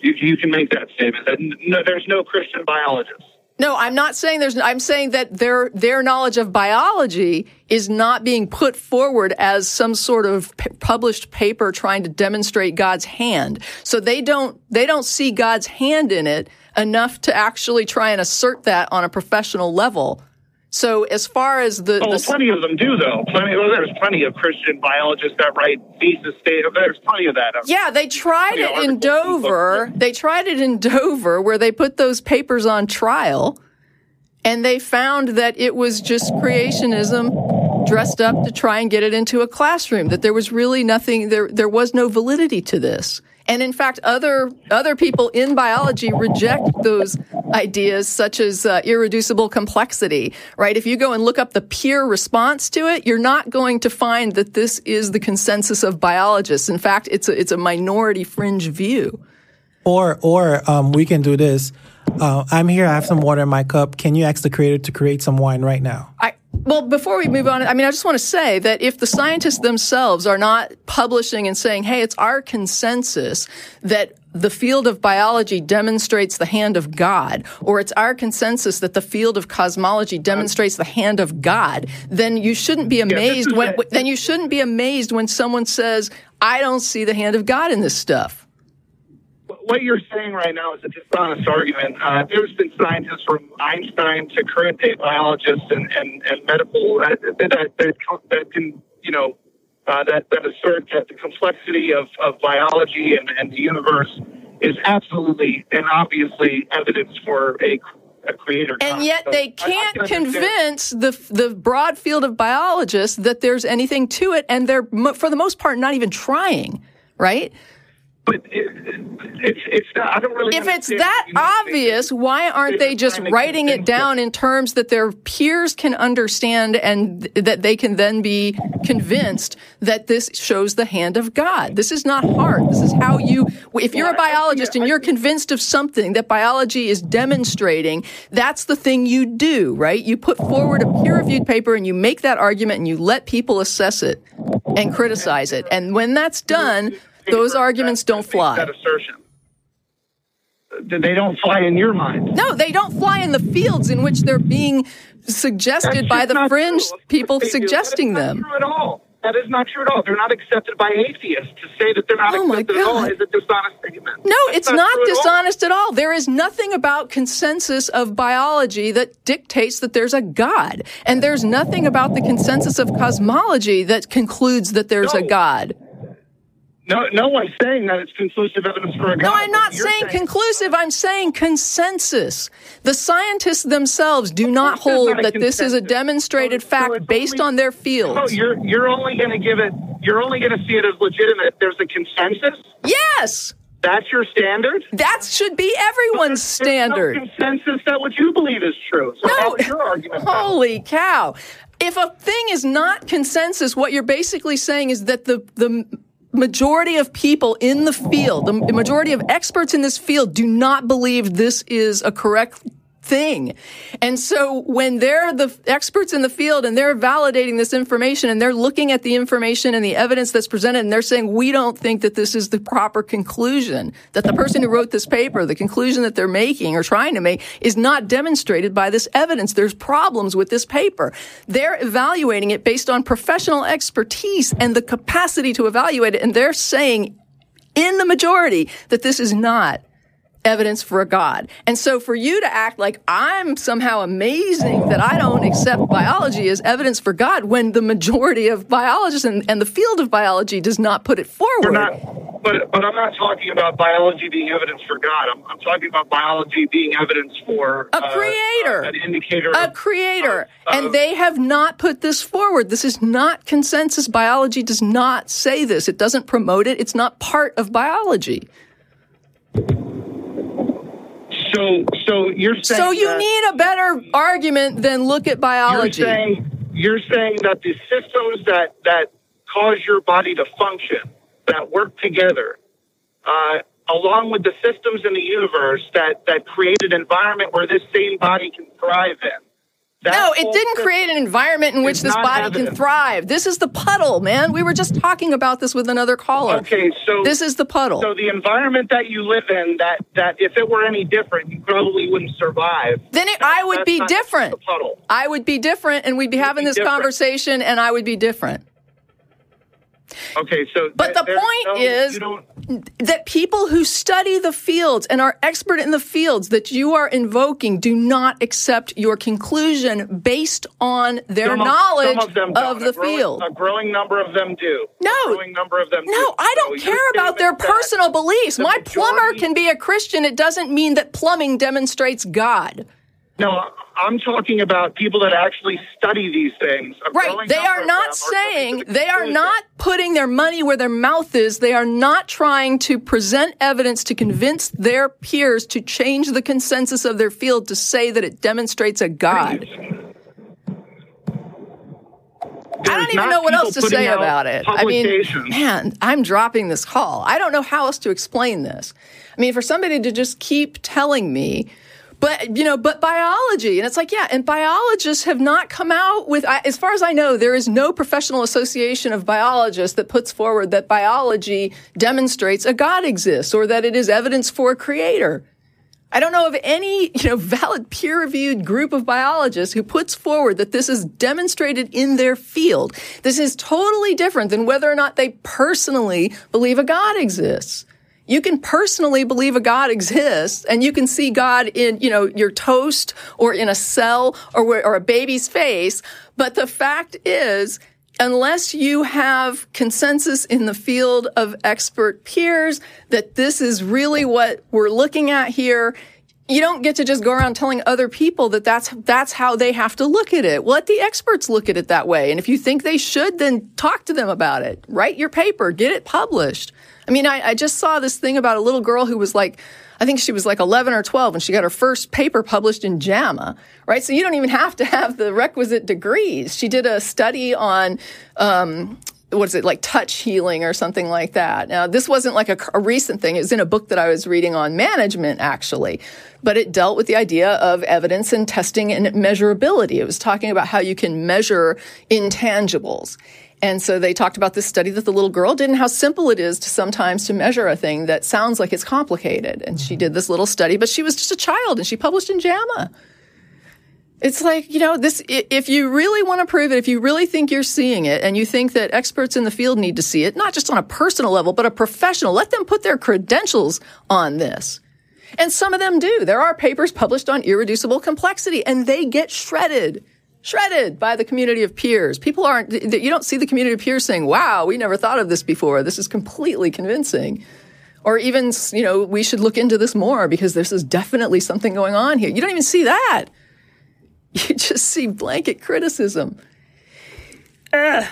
You, you can make that statement. That n- no, there's no Christian biologist. No, I'm not saying there's. I'm saying that their their knowledge of biology is not being put forward as some sort of p- published paper trying to demonstrate God's hand. So they don't they don't see God's hand in it enough to actually try and assert that on a professional level. So as far as the, Oh, the plenty of them do, though. Plenty. Well, there's plenty of Christian biologists that write thesis statement. There's plenty of that. Yeah, they tried it in articles and books Dover. They tried it in Dover where they put those papers on trial and they found that it was just creationism dressed up to try and get it into a classroom that there was really nothing there there was no validity to this. And in fact, other other people in biology reject those ideas, such as uh, irreducible complexity. Right? If you go and look up the peer response to it, you're not going to find that this is the consensus of biologists. In fact, it's a, it's a minority fringe view. Or or um, we can do this. Uh, I'm here. I have some water in my cup. Can you ask the creator to create some wine right now? I, well, before we move on, I mean, I just want to say that if the scientists themselves are not publishing and saying, hey, it's our consensus that the field of biology demonstrates the hand of God, or it's our consensus that the field of cosmology demonstrates the hand of God, then you shouldn't be amazed is when, then you shouldn't be amazed when someone says, I don't see the hand of God in this stuff. What you're saying right now is a dishonest argument. Uh, there's been scientists from Einstein to current day biologists and, and, and medical uh, that, that, that, that can, you know, uh, that, that assert that the complexity of, of biology and, and the universe is absolutely and obviously evidence for a, a creator. And yet they I- I can't can understand- convince the the broad field of biologists that there's anything to it, and they're for the most part not even trying, right? But it, it's it's not, I don't really. If it's that obvious, why aren't They're just writing it down in terms that their peers can understand and th- that they can then be convinced that this shows the hand of God? This is not hard. This is how you, if you're a Well, I- I biologist and you're convinced of something that biology is demonstrating, that's the thing you do, right? You put forward a peer reviewed paper and you make that argument and you let people assess it and criticize it. And when that's done, those arguments that- don't that fly. That assertion. They don't fly in your mind. No, they don't fly in the fields in which they're being suggested by the fringe. People suggesting that is them. Not true at all. That is not true at all. They're not accepted by atheists. To say that they're not Oh, my accepted at all God. is a dishonest statement. No, That's it's not true at all. dishonest at all. There is nothing about consensus of biology that dictates that there's a God. And there's nothing about the consensus of cosmology that concludes that there's a God. No, no one's saying that it's conclusive evidence for a God. No, I'm not you're saying conclusive. I'm saying consensus. The scientists themselves do not hold not that this is a demonstrated So- so fact it's based only- on their No, fields. you're you're only going to give it. You're only going to see it as legitimate. if There's a consensus. Yes, That's your standard. that should be everyone's standard. There's no consensus that what you believe is true. So is your argument? Holy cow. If a thing is not consensus, what you're basically saying is that the, the majority of people in the field, the majority of experts in this field do not believe this is a correct thing. And so when they're the experts in the field and they're validating this information and they're looking at the information and the evidence that's presented and they're saying, we don't think that this is the proper conclusion, that the person who wrote this paper, the conclusion that they're making or trying to make is not demonstrated by this evidence. There's problems with this paper. They're evaluating it based on professional expertise and the capacity to evaluate it. And they're saying in the majority that this is not evidence for a God. And so for you to act like I'm somehow amazing that I don't accept biology as evidence for God when the majority of biologists and, and the field of biology does not put it forward. Not, but but I'm not talking about biology being evidence for God. I'm, I'm talking about biology being evidence for a uh, creator, uh, an indicator. a of- creator, of- and of- they have not put this forward. This is not consensus. Biology does not say this. It doesn't promote it. It's not part of biology. So so you're saying So you that- need a better argument than look at biology. You're saying you're saying that the systems that that cause your body to function, that work together, uh, along with the systems in the universe that that create an environment where this same body can thrive in. That No, it didn't create an environment in which this body can thrive. This is the puddle, man. We were just talking about this with another caller. Okay, so This is the puddle. so the environment that you live in that that if it were any different, you probably wouldn't survive. then it, I would be different. The puddle. I would be different, and we'd be having be this different. conversation, and I would be different. Okay, so But the point no- is- That people who study the fields and are expert in the fields that you are invoking do not accept your conclusion based on their Some of- knowledge of, them of the a growing, field. A growing number of them do. No. a growing number of them. do. No, I don't your care about their personal beliefs. the My plumber can be a Christian. It doesn't mean that plumbing demonstrates God. No, I'm talking about people that actually study these things. Right. They are not saying, they are not putting their money where their mouth is. They are not trying to present evidence to convince their peers to change the consensus of their field to say that it demonstrates a God. I don't even know what else to say about it. I mean, man, I'm dropping this call. I don't know how else to explain this. I mean, for somebody to just keep telling me, but you know, but biology, and it's like, yeah, and biologists have not come out with, as far as I know, there is no professional association of biologists that puts forward that biology demonstrates a God exists or that it is evidence for a creator. I don't know of any, you know, (laughs) valid peer-reviewed group of biologists who puts forward that this is demonstrated in their field. This is totally different than whether or not they personally believe a God exists. You can personally believe a God exists and you can see God in, you know, your toast or in a cell or, or a baby's face. But the fact is, unless you have consensus in the field of expert peers that this is really what we're looking at here, you don't get to just go around telling other people that that's that's how they have to look at it. Let the experts look at it that way. And if you think they should, then talk to them about it. Write your paper, get it published. I mean, I, I just saw this thing about a little girl who was like, I think she was like 11 or 12 and she got her first paper published in JAMA, right? So you don't even have to have the requisite degrees. She did a study on, um, what is it like touch healing or something like that. Now this wasn't like a, a, recent thing. It was in a book that i was reading on management actually. But it dealt with the idea of evidence and testing and measurability. It was talking about how you can measure intangibles and so they talked about this study that the little girl did and how simple it is to sometimes to measure a thing that sounds like it's complicated and she did this little study but she was just a child and she published in jama it's like, you know, this, if you really want to prove it, if you really think you're seeing it and you think that experts in the field need to see it, not just on a personal level, but a professional, let them put their credentials on this. And some of them do. There are papers published on irreducible complexity and they get shredded, shredded by the community of peers. People aren't, you don't see the community of peers saying, wow, we never thought of this before. This is completely convincing. Or even, you know, we should look into this more because this is definitely something going on here. You don't even see that. (laughs) You just see blanket criticism. Ugh.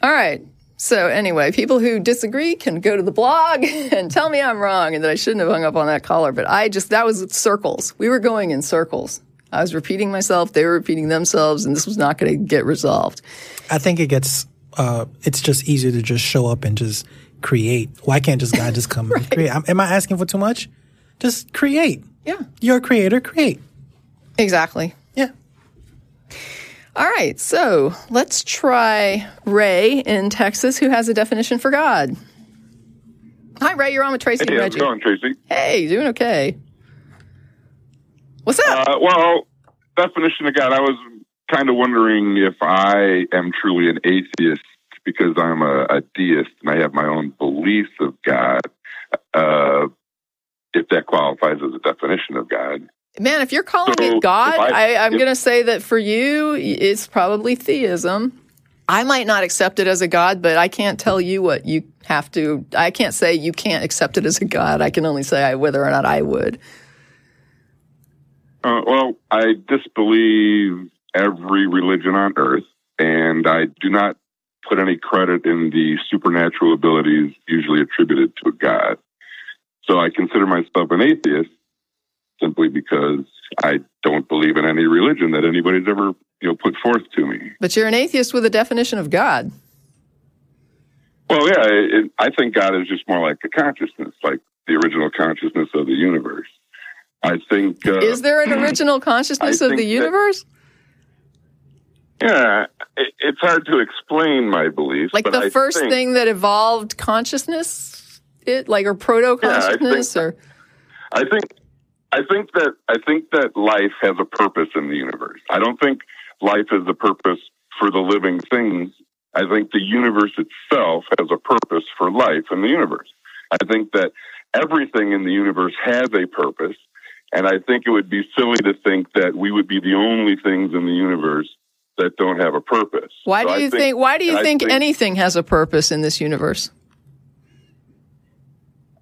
All right. So anyway, people who disagree can go to the blog (laughs) and tell me I'm wrong and that I shouldn't have hung up on that caller. But I just that was circles. We were going in circles. I was repeating myself. They were repeating themselves, and this was not going to get resolved. I think it gets. Uh, it's just easier to just show up and just create. Why can't just God just come (laughs) right. and create? Am I asking for too much? Just create. Yeah. You're a creator. Create. Exactly. Yeah. All right, so let's try Ray in Texas, who has a definition for God. Hi, Ray. You're on with Tracie hey, and Reggie. How's it going, Tracie? Hey, doing okay. What's up? Uh, well, definition of God. I was kind of wondering if I am truly an atheist because I'm a, a deist and I have my own beliefs of God. Uh, if that qualifies as a definition of God. Man, if you're calling so it God, I, am going to say that for you, it's probably theism. I might not accept it as a God, but I can't tell you what you have to. I can't say you can't accept it as a God. I can only say whether or not I would. Uh, well, I disbelieve every religion on earth, and I do not put any credit in the supernatural abilities usually attributed to a God. So I consider myself an atheist simply because I don't believe in any religion that anybody's ever you know put forth to me. But you're an atheist with a definition of God. Well, yeah, it, I think God is just more like a consciousness, like the original consciousness of the universe. I think. Uh, is there an original (clears throat) consciousness of the universe? That, yeah, it, it's hard to explain my beliefs. Like the I first think, thing that evolved consciousness, it like or proto consciousness, yeah, or. I think I think that I think that life has a purpose in the universe. I don't think life is a purpose for the living things. I think the universe itself has a purpose for life in the universe. I think that everything in the universe has a purpose, and I think it would be silly to think that we would be the only things in the universe that don't have a purpose. Why so do you think, think, Why do you think, think anything has a purpose in this universe?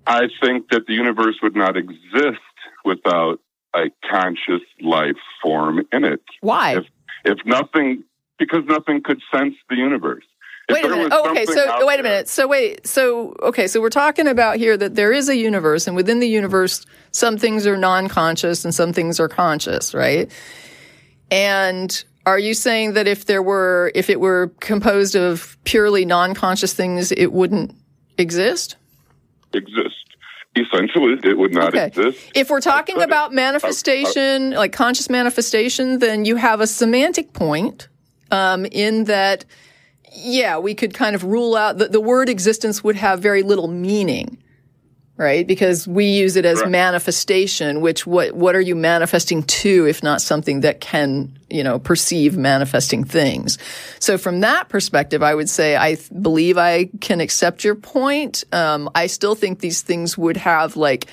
I think that the universe would not exist without a conscious life form in it. Why? If, if nothing, because nothing could sense the universe. If wait a minute. Oh, okay. So wait a minute. So wait. So okay. So we're talking about here that there is a universe, and within the universe, some things are non-conscious and some things are conscious, right? And are you saying that if there were, if it were composed of purely non-conscious things, it wouldn't exist? Exist. Essentially, it would not okay. exist. If we're talking about manifestation, like conscious manifestation, then you have a semantic point um, in that, yeah, we could kind of rule out that the word existence would have very little meaning right? Because we use it as right. manifestation, which what what are you manifesting to if not something that can, you know, perceive manifesting things. So from that perspective, I would say I th- believe I can accept your point. Um, I still think these things would have like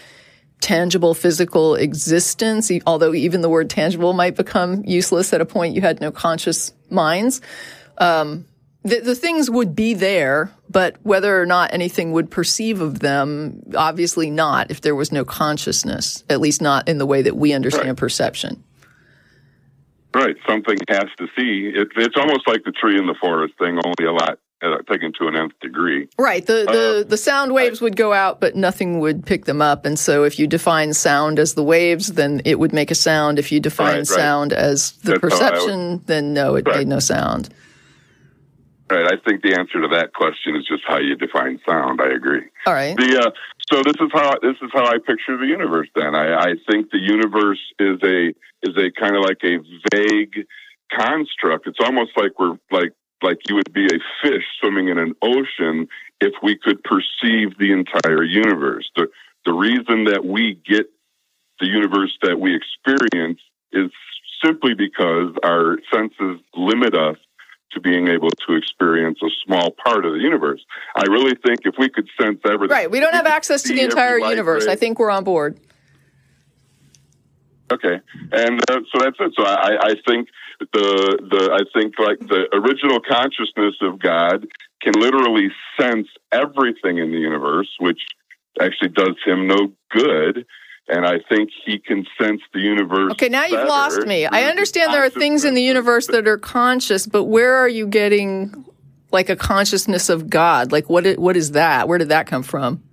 tangible physical existence, although even the word tangible might become useless at a point you had no conscious minds. Um, the, the things would be there, but whether or not anything would perceive of them, obviously not if there was no consciousness, at least not in the way that we understand Right. perception. Right. Something has to see. It, it's almost like the tree in the forest thing, only a lot uh, taken to an nth degree. Right. The, the, Uh, the sound waves would go out, but nothing would pick them up. And so if you define sound as the waves, then it would make a sound. If you define Right, right. sound as the That's I would- perception, then no, it Right. made no sound. Right. I think the answer to that question is just how you define sound. I agree. All right. The uh, so this is how this is how I picture the universe. Then I, I think the universe is a is a kind of like a vague construct. It's almost like we're like like you would be a fish swimming in an ocean if we could perceive the entire universe. The the reason that we get the universe that we experience is simply because our senses limit us to being able to experience a small part of the universe. I really think if we could sense everything, Right. We don't have access to the entire universe. ray. I think we're on board. Okay, and uh, so that's it. So I, I think the the I think like the original consciousness of God can literally sense everything in the universe, which actually does him no good. And I think he can sense the universe. Okay, now you've lost me. I understand there are things in the universe that are conscious, but where are you getting like a consciousness of God? Like what what is that? Where did that come from?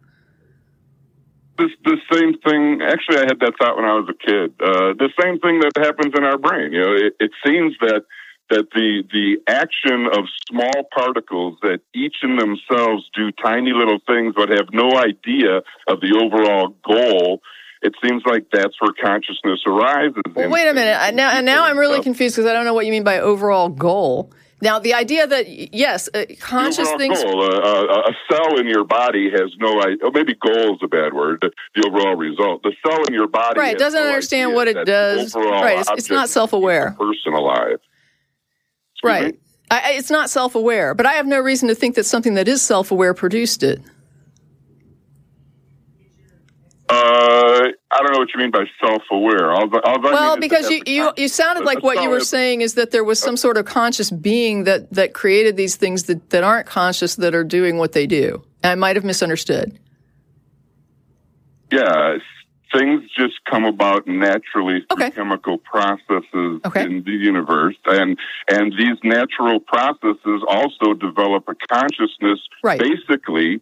this the same thing. Actually, I had that thought when I was a kid. Uh, the same thing that happens in our brain. You know, it, it seems that that the the action of small particles that each in themselves do tiny little things but have no idea of the overall goal. It seems like that's where consciousness arises. Well, wait a minute. Now, and now I'm really confused because I don't know what you mean by overall goal. Now, the idea that yes, uh, conscious things. goal. Uh, uh, a cell in your body has no idea. Oh, maybe goal is a bad word. The, overall result. The cell in your body Right, doesn't no understand what it does. Right, it's- it's not self-aware. Person alive. Excuse Right. I, I- it's not self aware, but I have no reason to think that something that is self aware produced it. Uh, I don't know what you mean by self-aware. All, all Well, because you, you, you sounded like what you were saying is that there was some sort of conscious being that, that created these things that, that aren't conscious that are doing what they do. I might have misunderstood. Yeah, things just come about naturally through Okay. chemical processes Okay. in the universe, and and these natural processes also develop a consciousness, Right. basically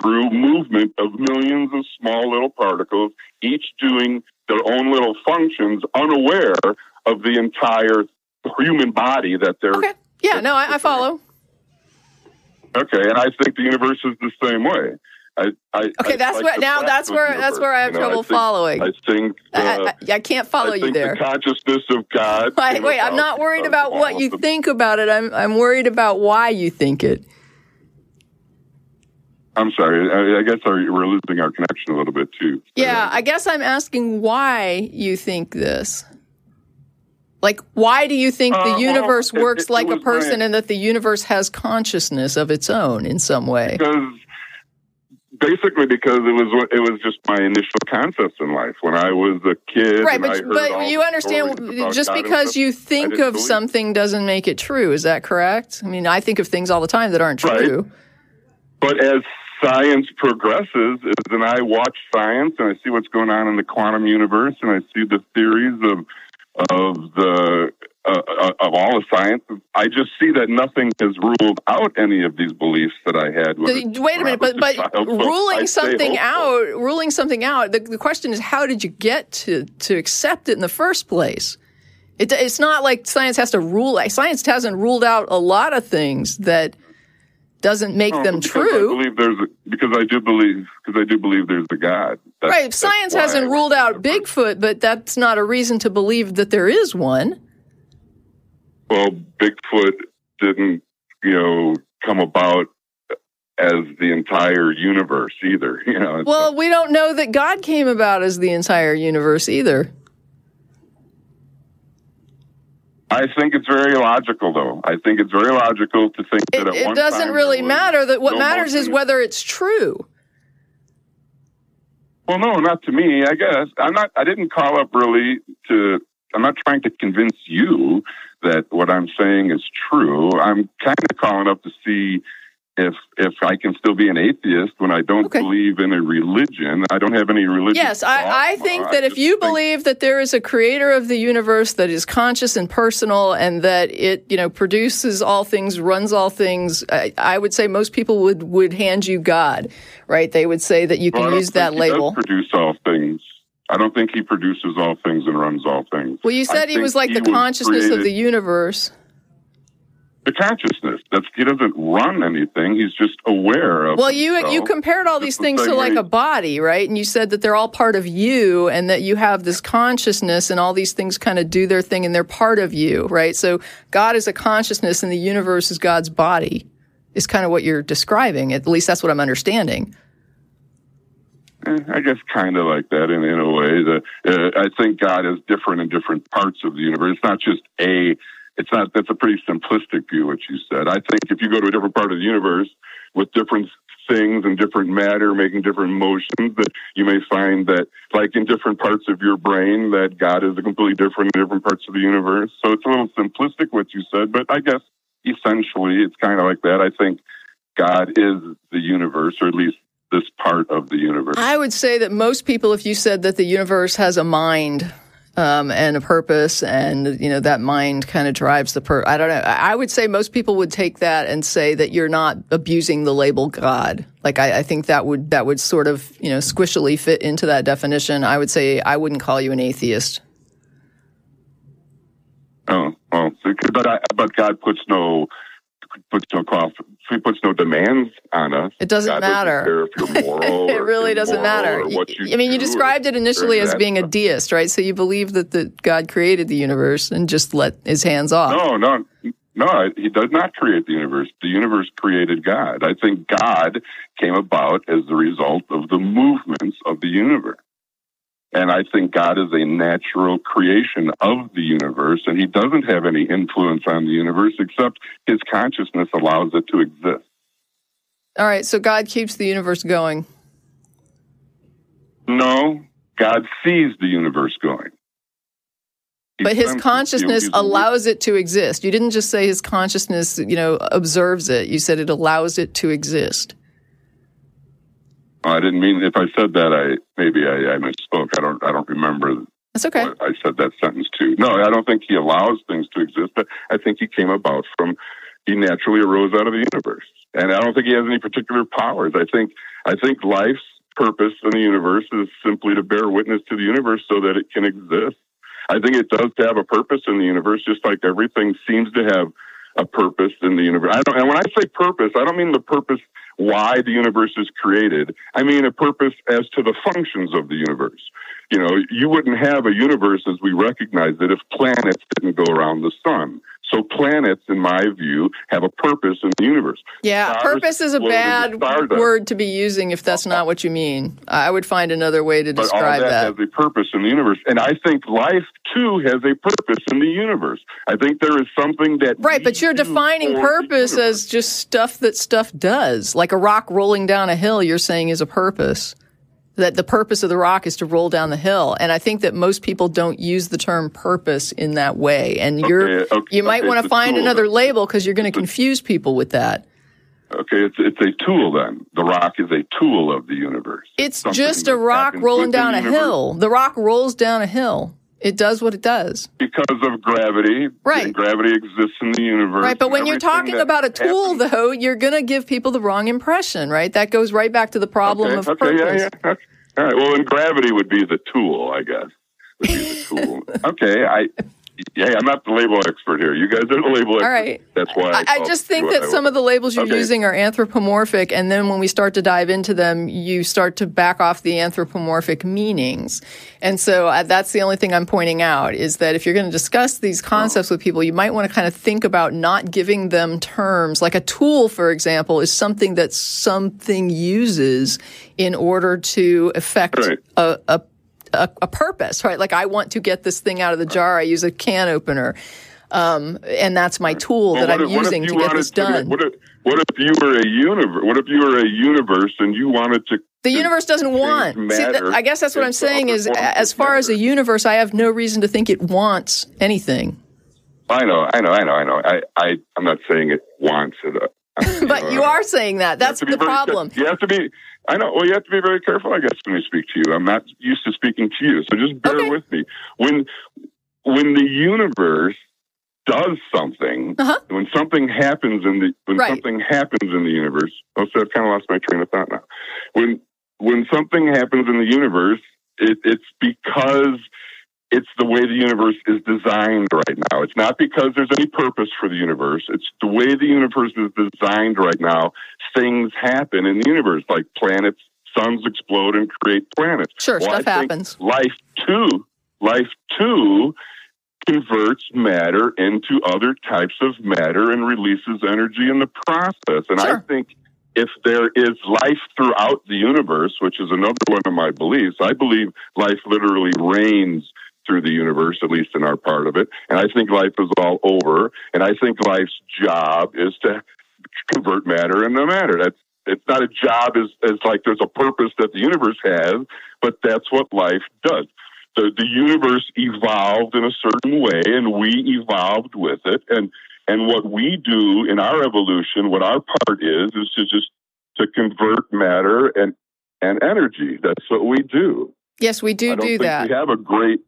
through movement of millions of small little particles, each doing their own little functions, unaware of the entire human body that they're Okay. Yeah, no, I, I follow. Okay, and I think the universe is the same way. I, I, Okay, I that's like where now that's where that's where I have you know, trouble think- following. I think I, uh, I, can't follow I you think there. the consciousness of God. (laughs) Wait, wait, I'm not worried about what you think about it. I'm I'm worried about why you think it. I'm sorry. I, I guess our, we're losing our connection a little bit too. Yeah, I guess I'm asking why you think this. Like, why do you think Uh, the universe it- works it- like it a person my- and that the universe has consciousness of its own in some way? because basically because it was it was just my initial concepts in life when I was a kid. Right, and I but, but you understand, just because you think of something doesn't make it true. Is that correct? I mean, I think of things all the time that aren't Right. true. But as science progresses, is then I watch science and I see what's going on in the quantum universe, and I see the theories of of the uh, uh, of all the science. I just see that nothing has ruled out any of these beliefs that I had. Wait a when I minute, but but child. So ruling stay something out, ruling something out. The, the question is, how did you get to to accept it in the first place? It, it's not like science has to rule. Science hasn't ruled out a lot of things that doesn't make No, them true. I believe there's a, because I do believe because I do believe there's a God. That's- Right. Science hasn't ruled out Bigfoot, but that's not a reason to believe that there is one. Well, Bigfoot didn't, you know, come about as the entire universe either. (laughs) You know. Well, we don't know that God came about as the entire universe either. I think it's very logical, though. I think it's very logical to think that It, it doesn't really matter. That what no matters is whether it's true. Well, no, not to me. I guess I'm not. I didn't call up really to. I'm not trying to convince you that what I'm saying is true. I'm kind of calling up to see if if I can still be an atheist when I don't Okay. believe in a religion. I don't have any religion. Yes, I, I think that if you believe that there is a creator of the universe that is conscious and personal and that it, you know, produces all things, runs all things, I, I would say most people would, would hand you God, right? They would say that you Well, can use that he label. Produce all things. I don't think he produces all things and runs all things. Well, you I said he was like the was consciousness of the universe. The consciousness. That's he doesn't run anything. He's just aware of. Well, you you compared all these the things to same like a body, right? And you said that they're all part of you, and that you have this consciousness, and all these things kind of do their thing, and they're part of you, right? So God is a consciousness, and the universe is God's body. Is kind of what you're describing. At least that's what I'm understanding. Eh, I guess kind of like that in, in a way. The, uh, I think God is different in different parts of the universe. It's not just a. It's not. That's a pretty simplistic view. What you said. I think if you go to a different part of the universe with different things and different matter making different motions, that you may find that, like in different parts of your brain, that God is a completely different in different parts of the universe. So it's a little simplistic what you said, but I guess essentially it's kind of like that. I think God is the universe, or at least this part of the universe. I would say that most people, if you said that the universe has a mind um, and a purpose, and you know that mind kind of drives the per. I don't know. I would say most people would take that and say that you're not abusing the label God. Like I, I think that would that would sort of you know squishily fit into that definition. I would say I wouldn't call you an atheist. Oh, well, but I, but God puts no puts no cost. He puts no demands on us. It doesn't God matter. care if you're (laughs) moral. it really doesn't matter. I mean, you described it initially as being a deist, right? So you believe that the God created the universe and just let his hands off. No, no, no. He does not create the universe. The universe created God. I think God came about as the result of the movements of the universe. And I think God is a natural creation of the universe, and he doesn't have any influence on the universe except his consciousness allows it to exist. All right, so God keeps the universe going. No, God sees the universe going. He But his consciousness allows it to exist. You didn't just say his consciousness, you know, observes it. You said it allows it to exist. I didn't mean if I said that. I maybe I, I misspoke. I don't. I don't remember That's okay. I said that sentence to. No, I don't think he allows things to exist. But I think he came about from. He naturally arose out of the universe, and I don't think he has any particular powers. I think. I think life's purpose in the universe is simply to bear witness to the universe so that it can exist. I think it does have a purpose in the universe, just like everything seems to have a purpose in the universe. I don't, and when I say purpose, I don't mean the purpose why the universe is created. I mean a purpose as to the functions of the universe. You know, you wouldn't have a universe as we recognize it if planets didn't go around the sun. So planets, in my view, have a purpose in the universe. Yeah, Stars purpose is a float in the bad word to be using if that's not what you mean. I would find another way to But all describe that, that. has a purpose in the universe. And I think life, too, has a purpose in the universe. I think there is something that. Right, but you're defining purpose as just stuff that stuff does. Like a rock rolling down a hill, you're saying is a purpose. That the purpose of the rock is to roll down the hill. And I think that most people don't use the term purpose in that way. And you're, Okay, okay, you might okay, want to find another then. label because you're going to confuse people with that. Okay, it's it's a tool then. The rock is a tool of the universe. It's something just a rock rolling down a universe hill. The rock rolls down a hill. It does what it does. because of gravity. Right. And gravity exists in the universe. Right, but when you're talking about a tool, happens- though, you're going to give people the wrong impression, right? That goes right back to the problem okay, of okay, purpose. yeah, yeah. All right. Well, then gravity would be the tool, I guess. Would be the tool. (laughs) okay, I. Yeah, I'm not the label expert here. You guys are the label experts. All right. That's why. I, I just think that some of the labels you're Okay. using are anthropomorphic, and then when we start to dive into them, you start to back off the anthropomorphic meanings. And so uh, that's the only thing I'm pointing out is that if you're going to discuss these concepts with people, you might want to kind of think about not giving them terms. Like a tool, for example, is something that something uses in order to affect Right. a, a a, a purpose, right? Like I want to get this thing out of the jar. I use a can opener. Um, and that's my tool Well, that I'm if- using to get this done. what if what if you were a universe? What if you were a universe and you wanted to? the universe doesn't want. See, matter th- I guess that's what I'm saying is, as far as a universe, I have no reason to think it wants anything. I know, I know, I know, I know. I, I, I'm not saying it wants it. Uh, (laughs) but you are saying that. That's the problem. You have to be. I know. Well, you have to be very careful, I guess, when you speak to you. I'm not used to speaking to you, so just bear Okay. with me. When when the universe does something, Uh-huh. when something happens in the when Right. something happens in the universe. Oh, so I've kind of lost my train of thought now. When when something happens in the universe, it, it's because it's the way the universe is designed right now. It's not because there's any purpose for the universe. It's the way the universe is designed right now. Things happen in the universe, like planets, suns explode and create planets. Sure, Well, stuff happens. Life too, life too converts matter into other types of matter and releases energy in the process. And I think if there is life throughout the universe, which is another one of my beliefs, I believe life literally reigns through the universe, at least in our part of it. And I think life is all over. And I think life's job is to convert matter into matter. That's it's not a job as, as like there's a purpose that the universe has, but that's what life does. The the universe evolved in a certain way and we evolved with it. And and what we do in our evolution, what our part is, is to just to convert matter and and energy. That's what we do. Yes, we do do think that. we have a great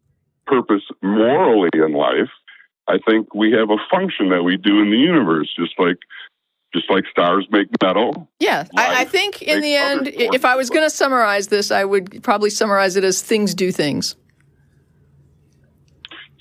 purpose morally in life. I think we have a function that we do in the universe, just like just like stars make metal. Yeah, I, I think in the end, forms if I was going to summarize this, I would probably summarize it as things do things.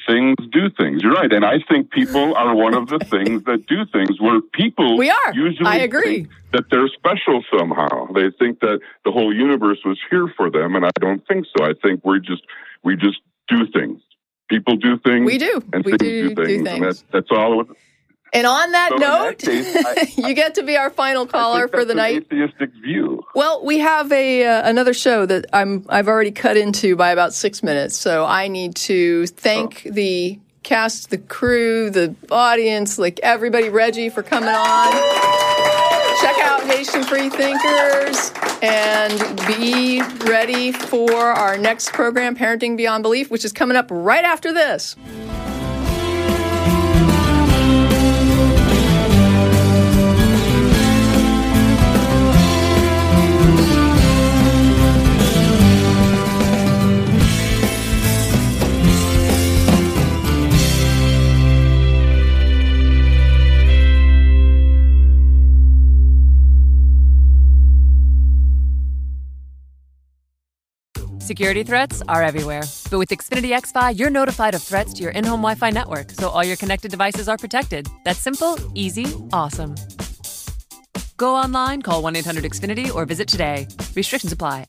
Things do things. You're right, and I think people are one of the (laughs) things that do things. Where people We are. usually I agree. think that they're special somehow. They think that the whole universe was here for them, and I don't think so. I think we're just we just do things. People do things. We do. and We things do do And things. that's that's all. And on that So note, that case, I- (laughs) you get to be our final caller for the night. atheistic view. Well, we have a uh, another show that I'm I've already cut into by about six minutes, so I need to thank Oh. the cast, the crew, the audience, like everybody, Reggie for coming on. Free Thinkers and be ready for our next program, Parenting Beyond Belief, which is coming up right after this. Security threats are everywhere. But with Xfinity XFi, you're notified of threats to your in home Wi Fi network, so all your connected devices are protected. That's simple, easy, awesome. Go online, call 1 800 Xfinity, or visit today. Restrictions apply.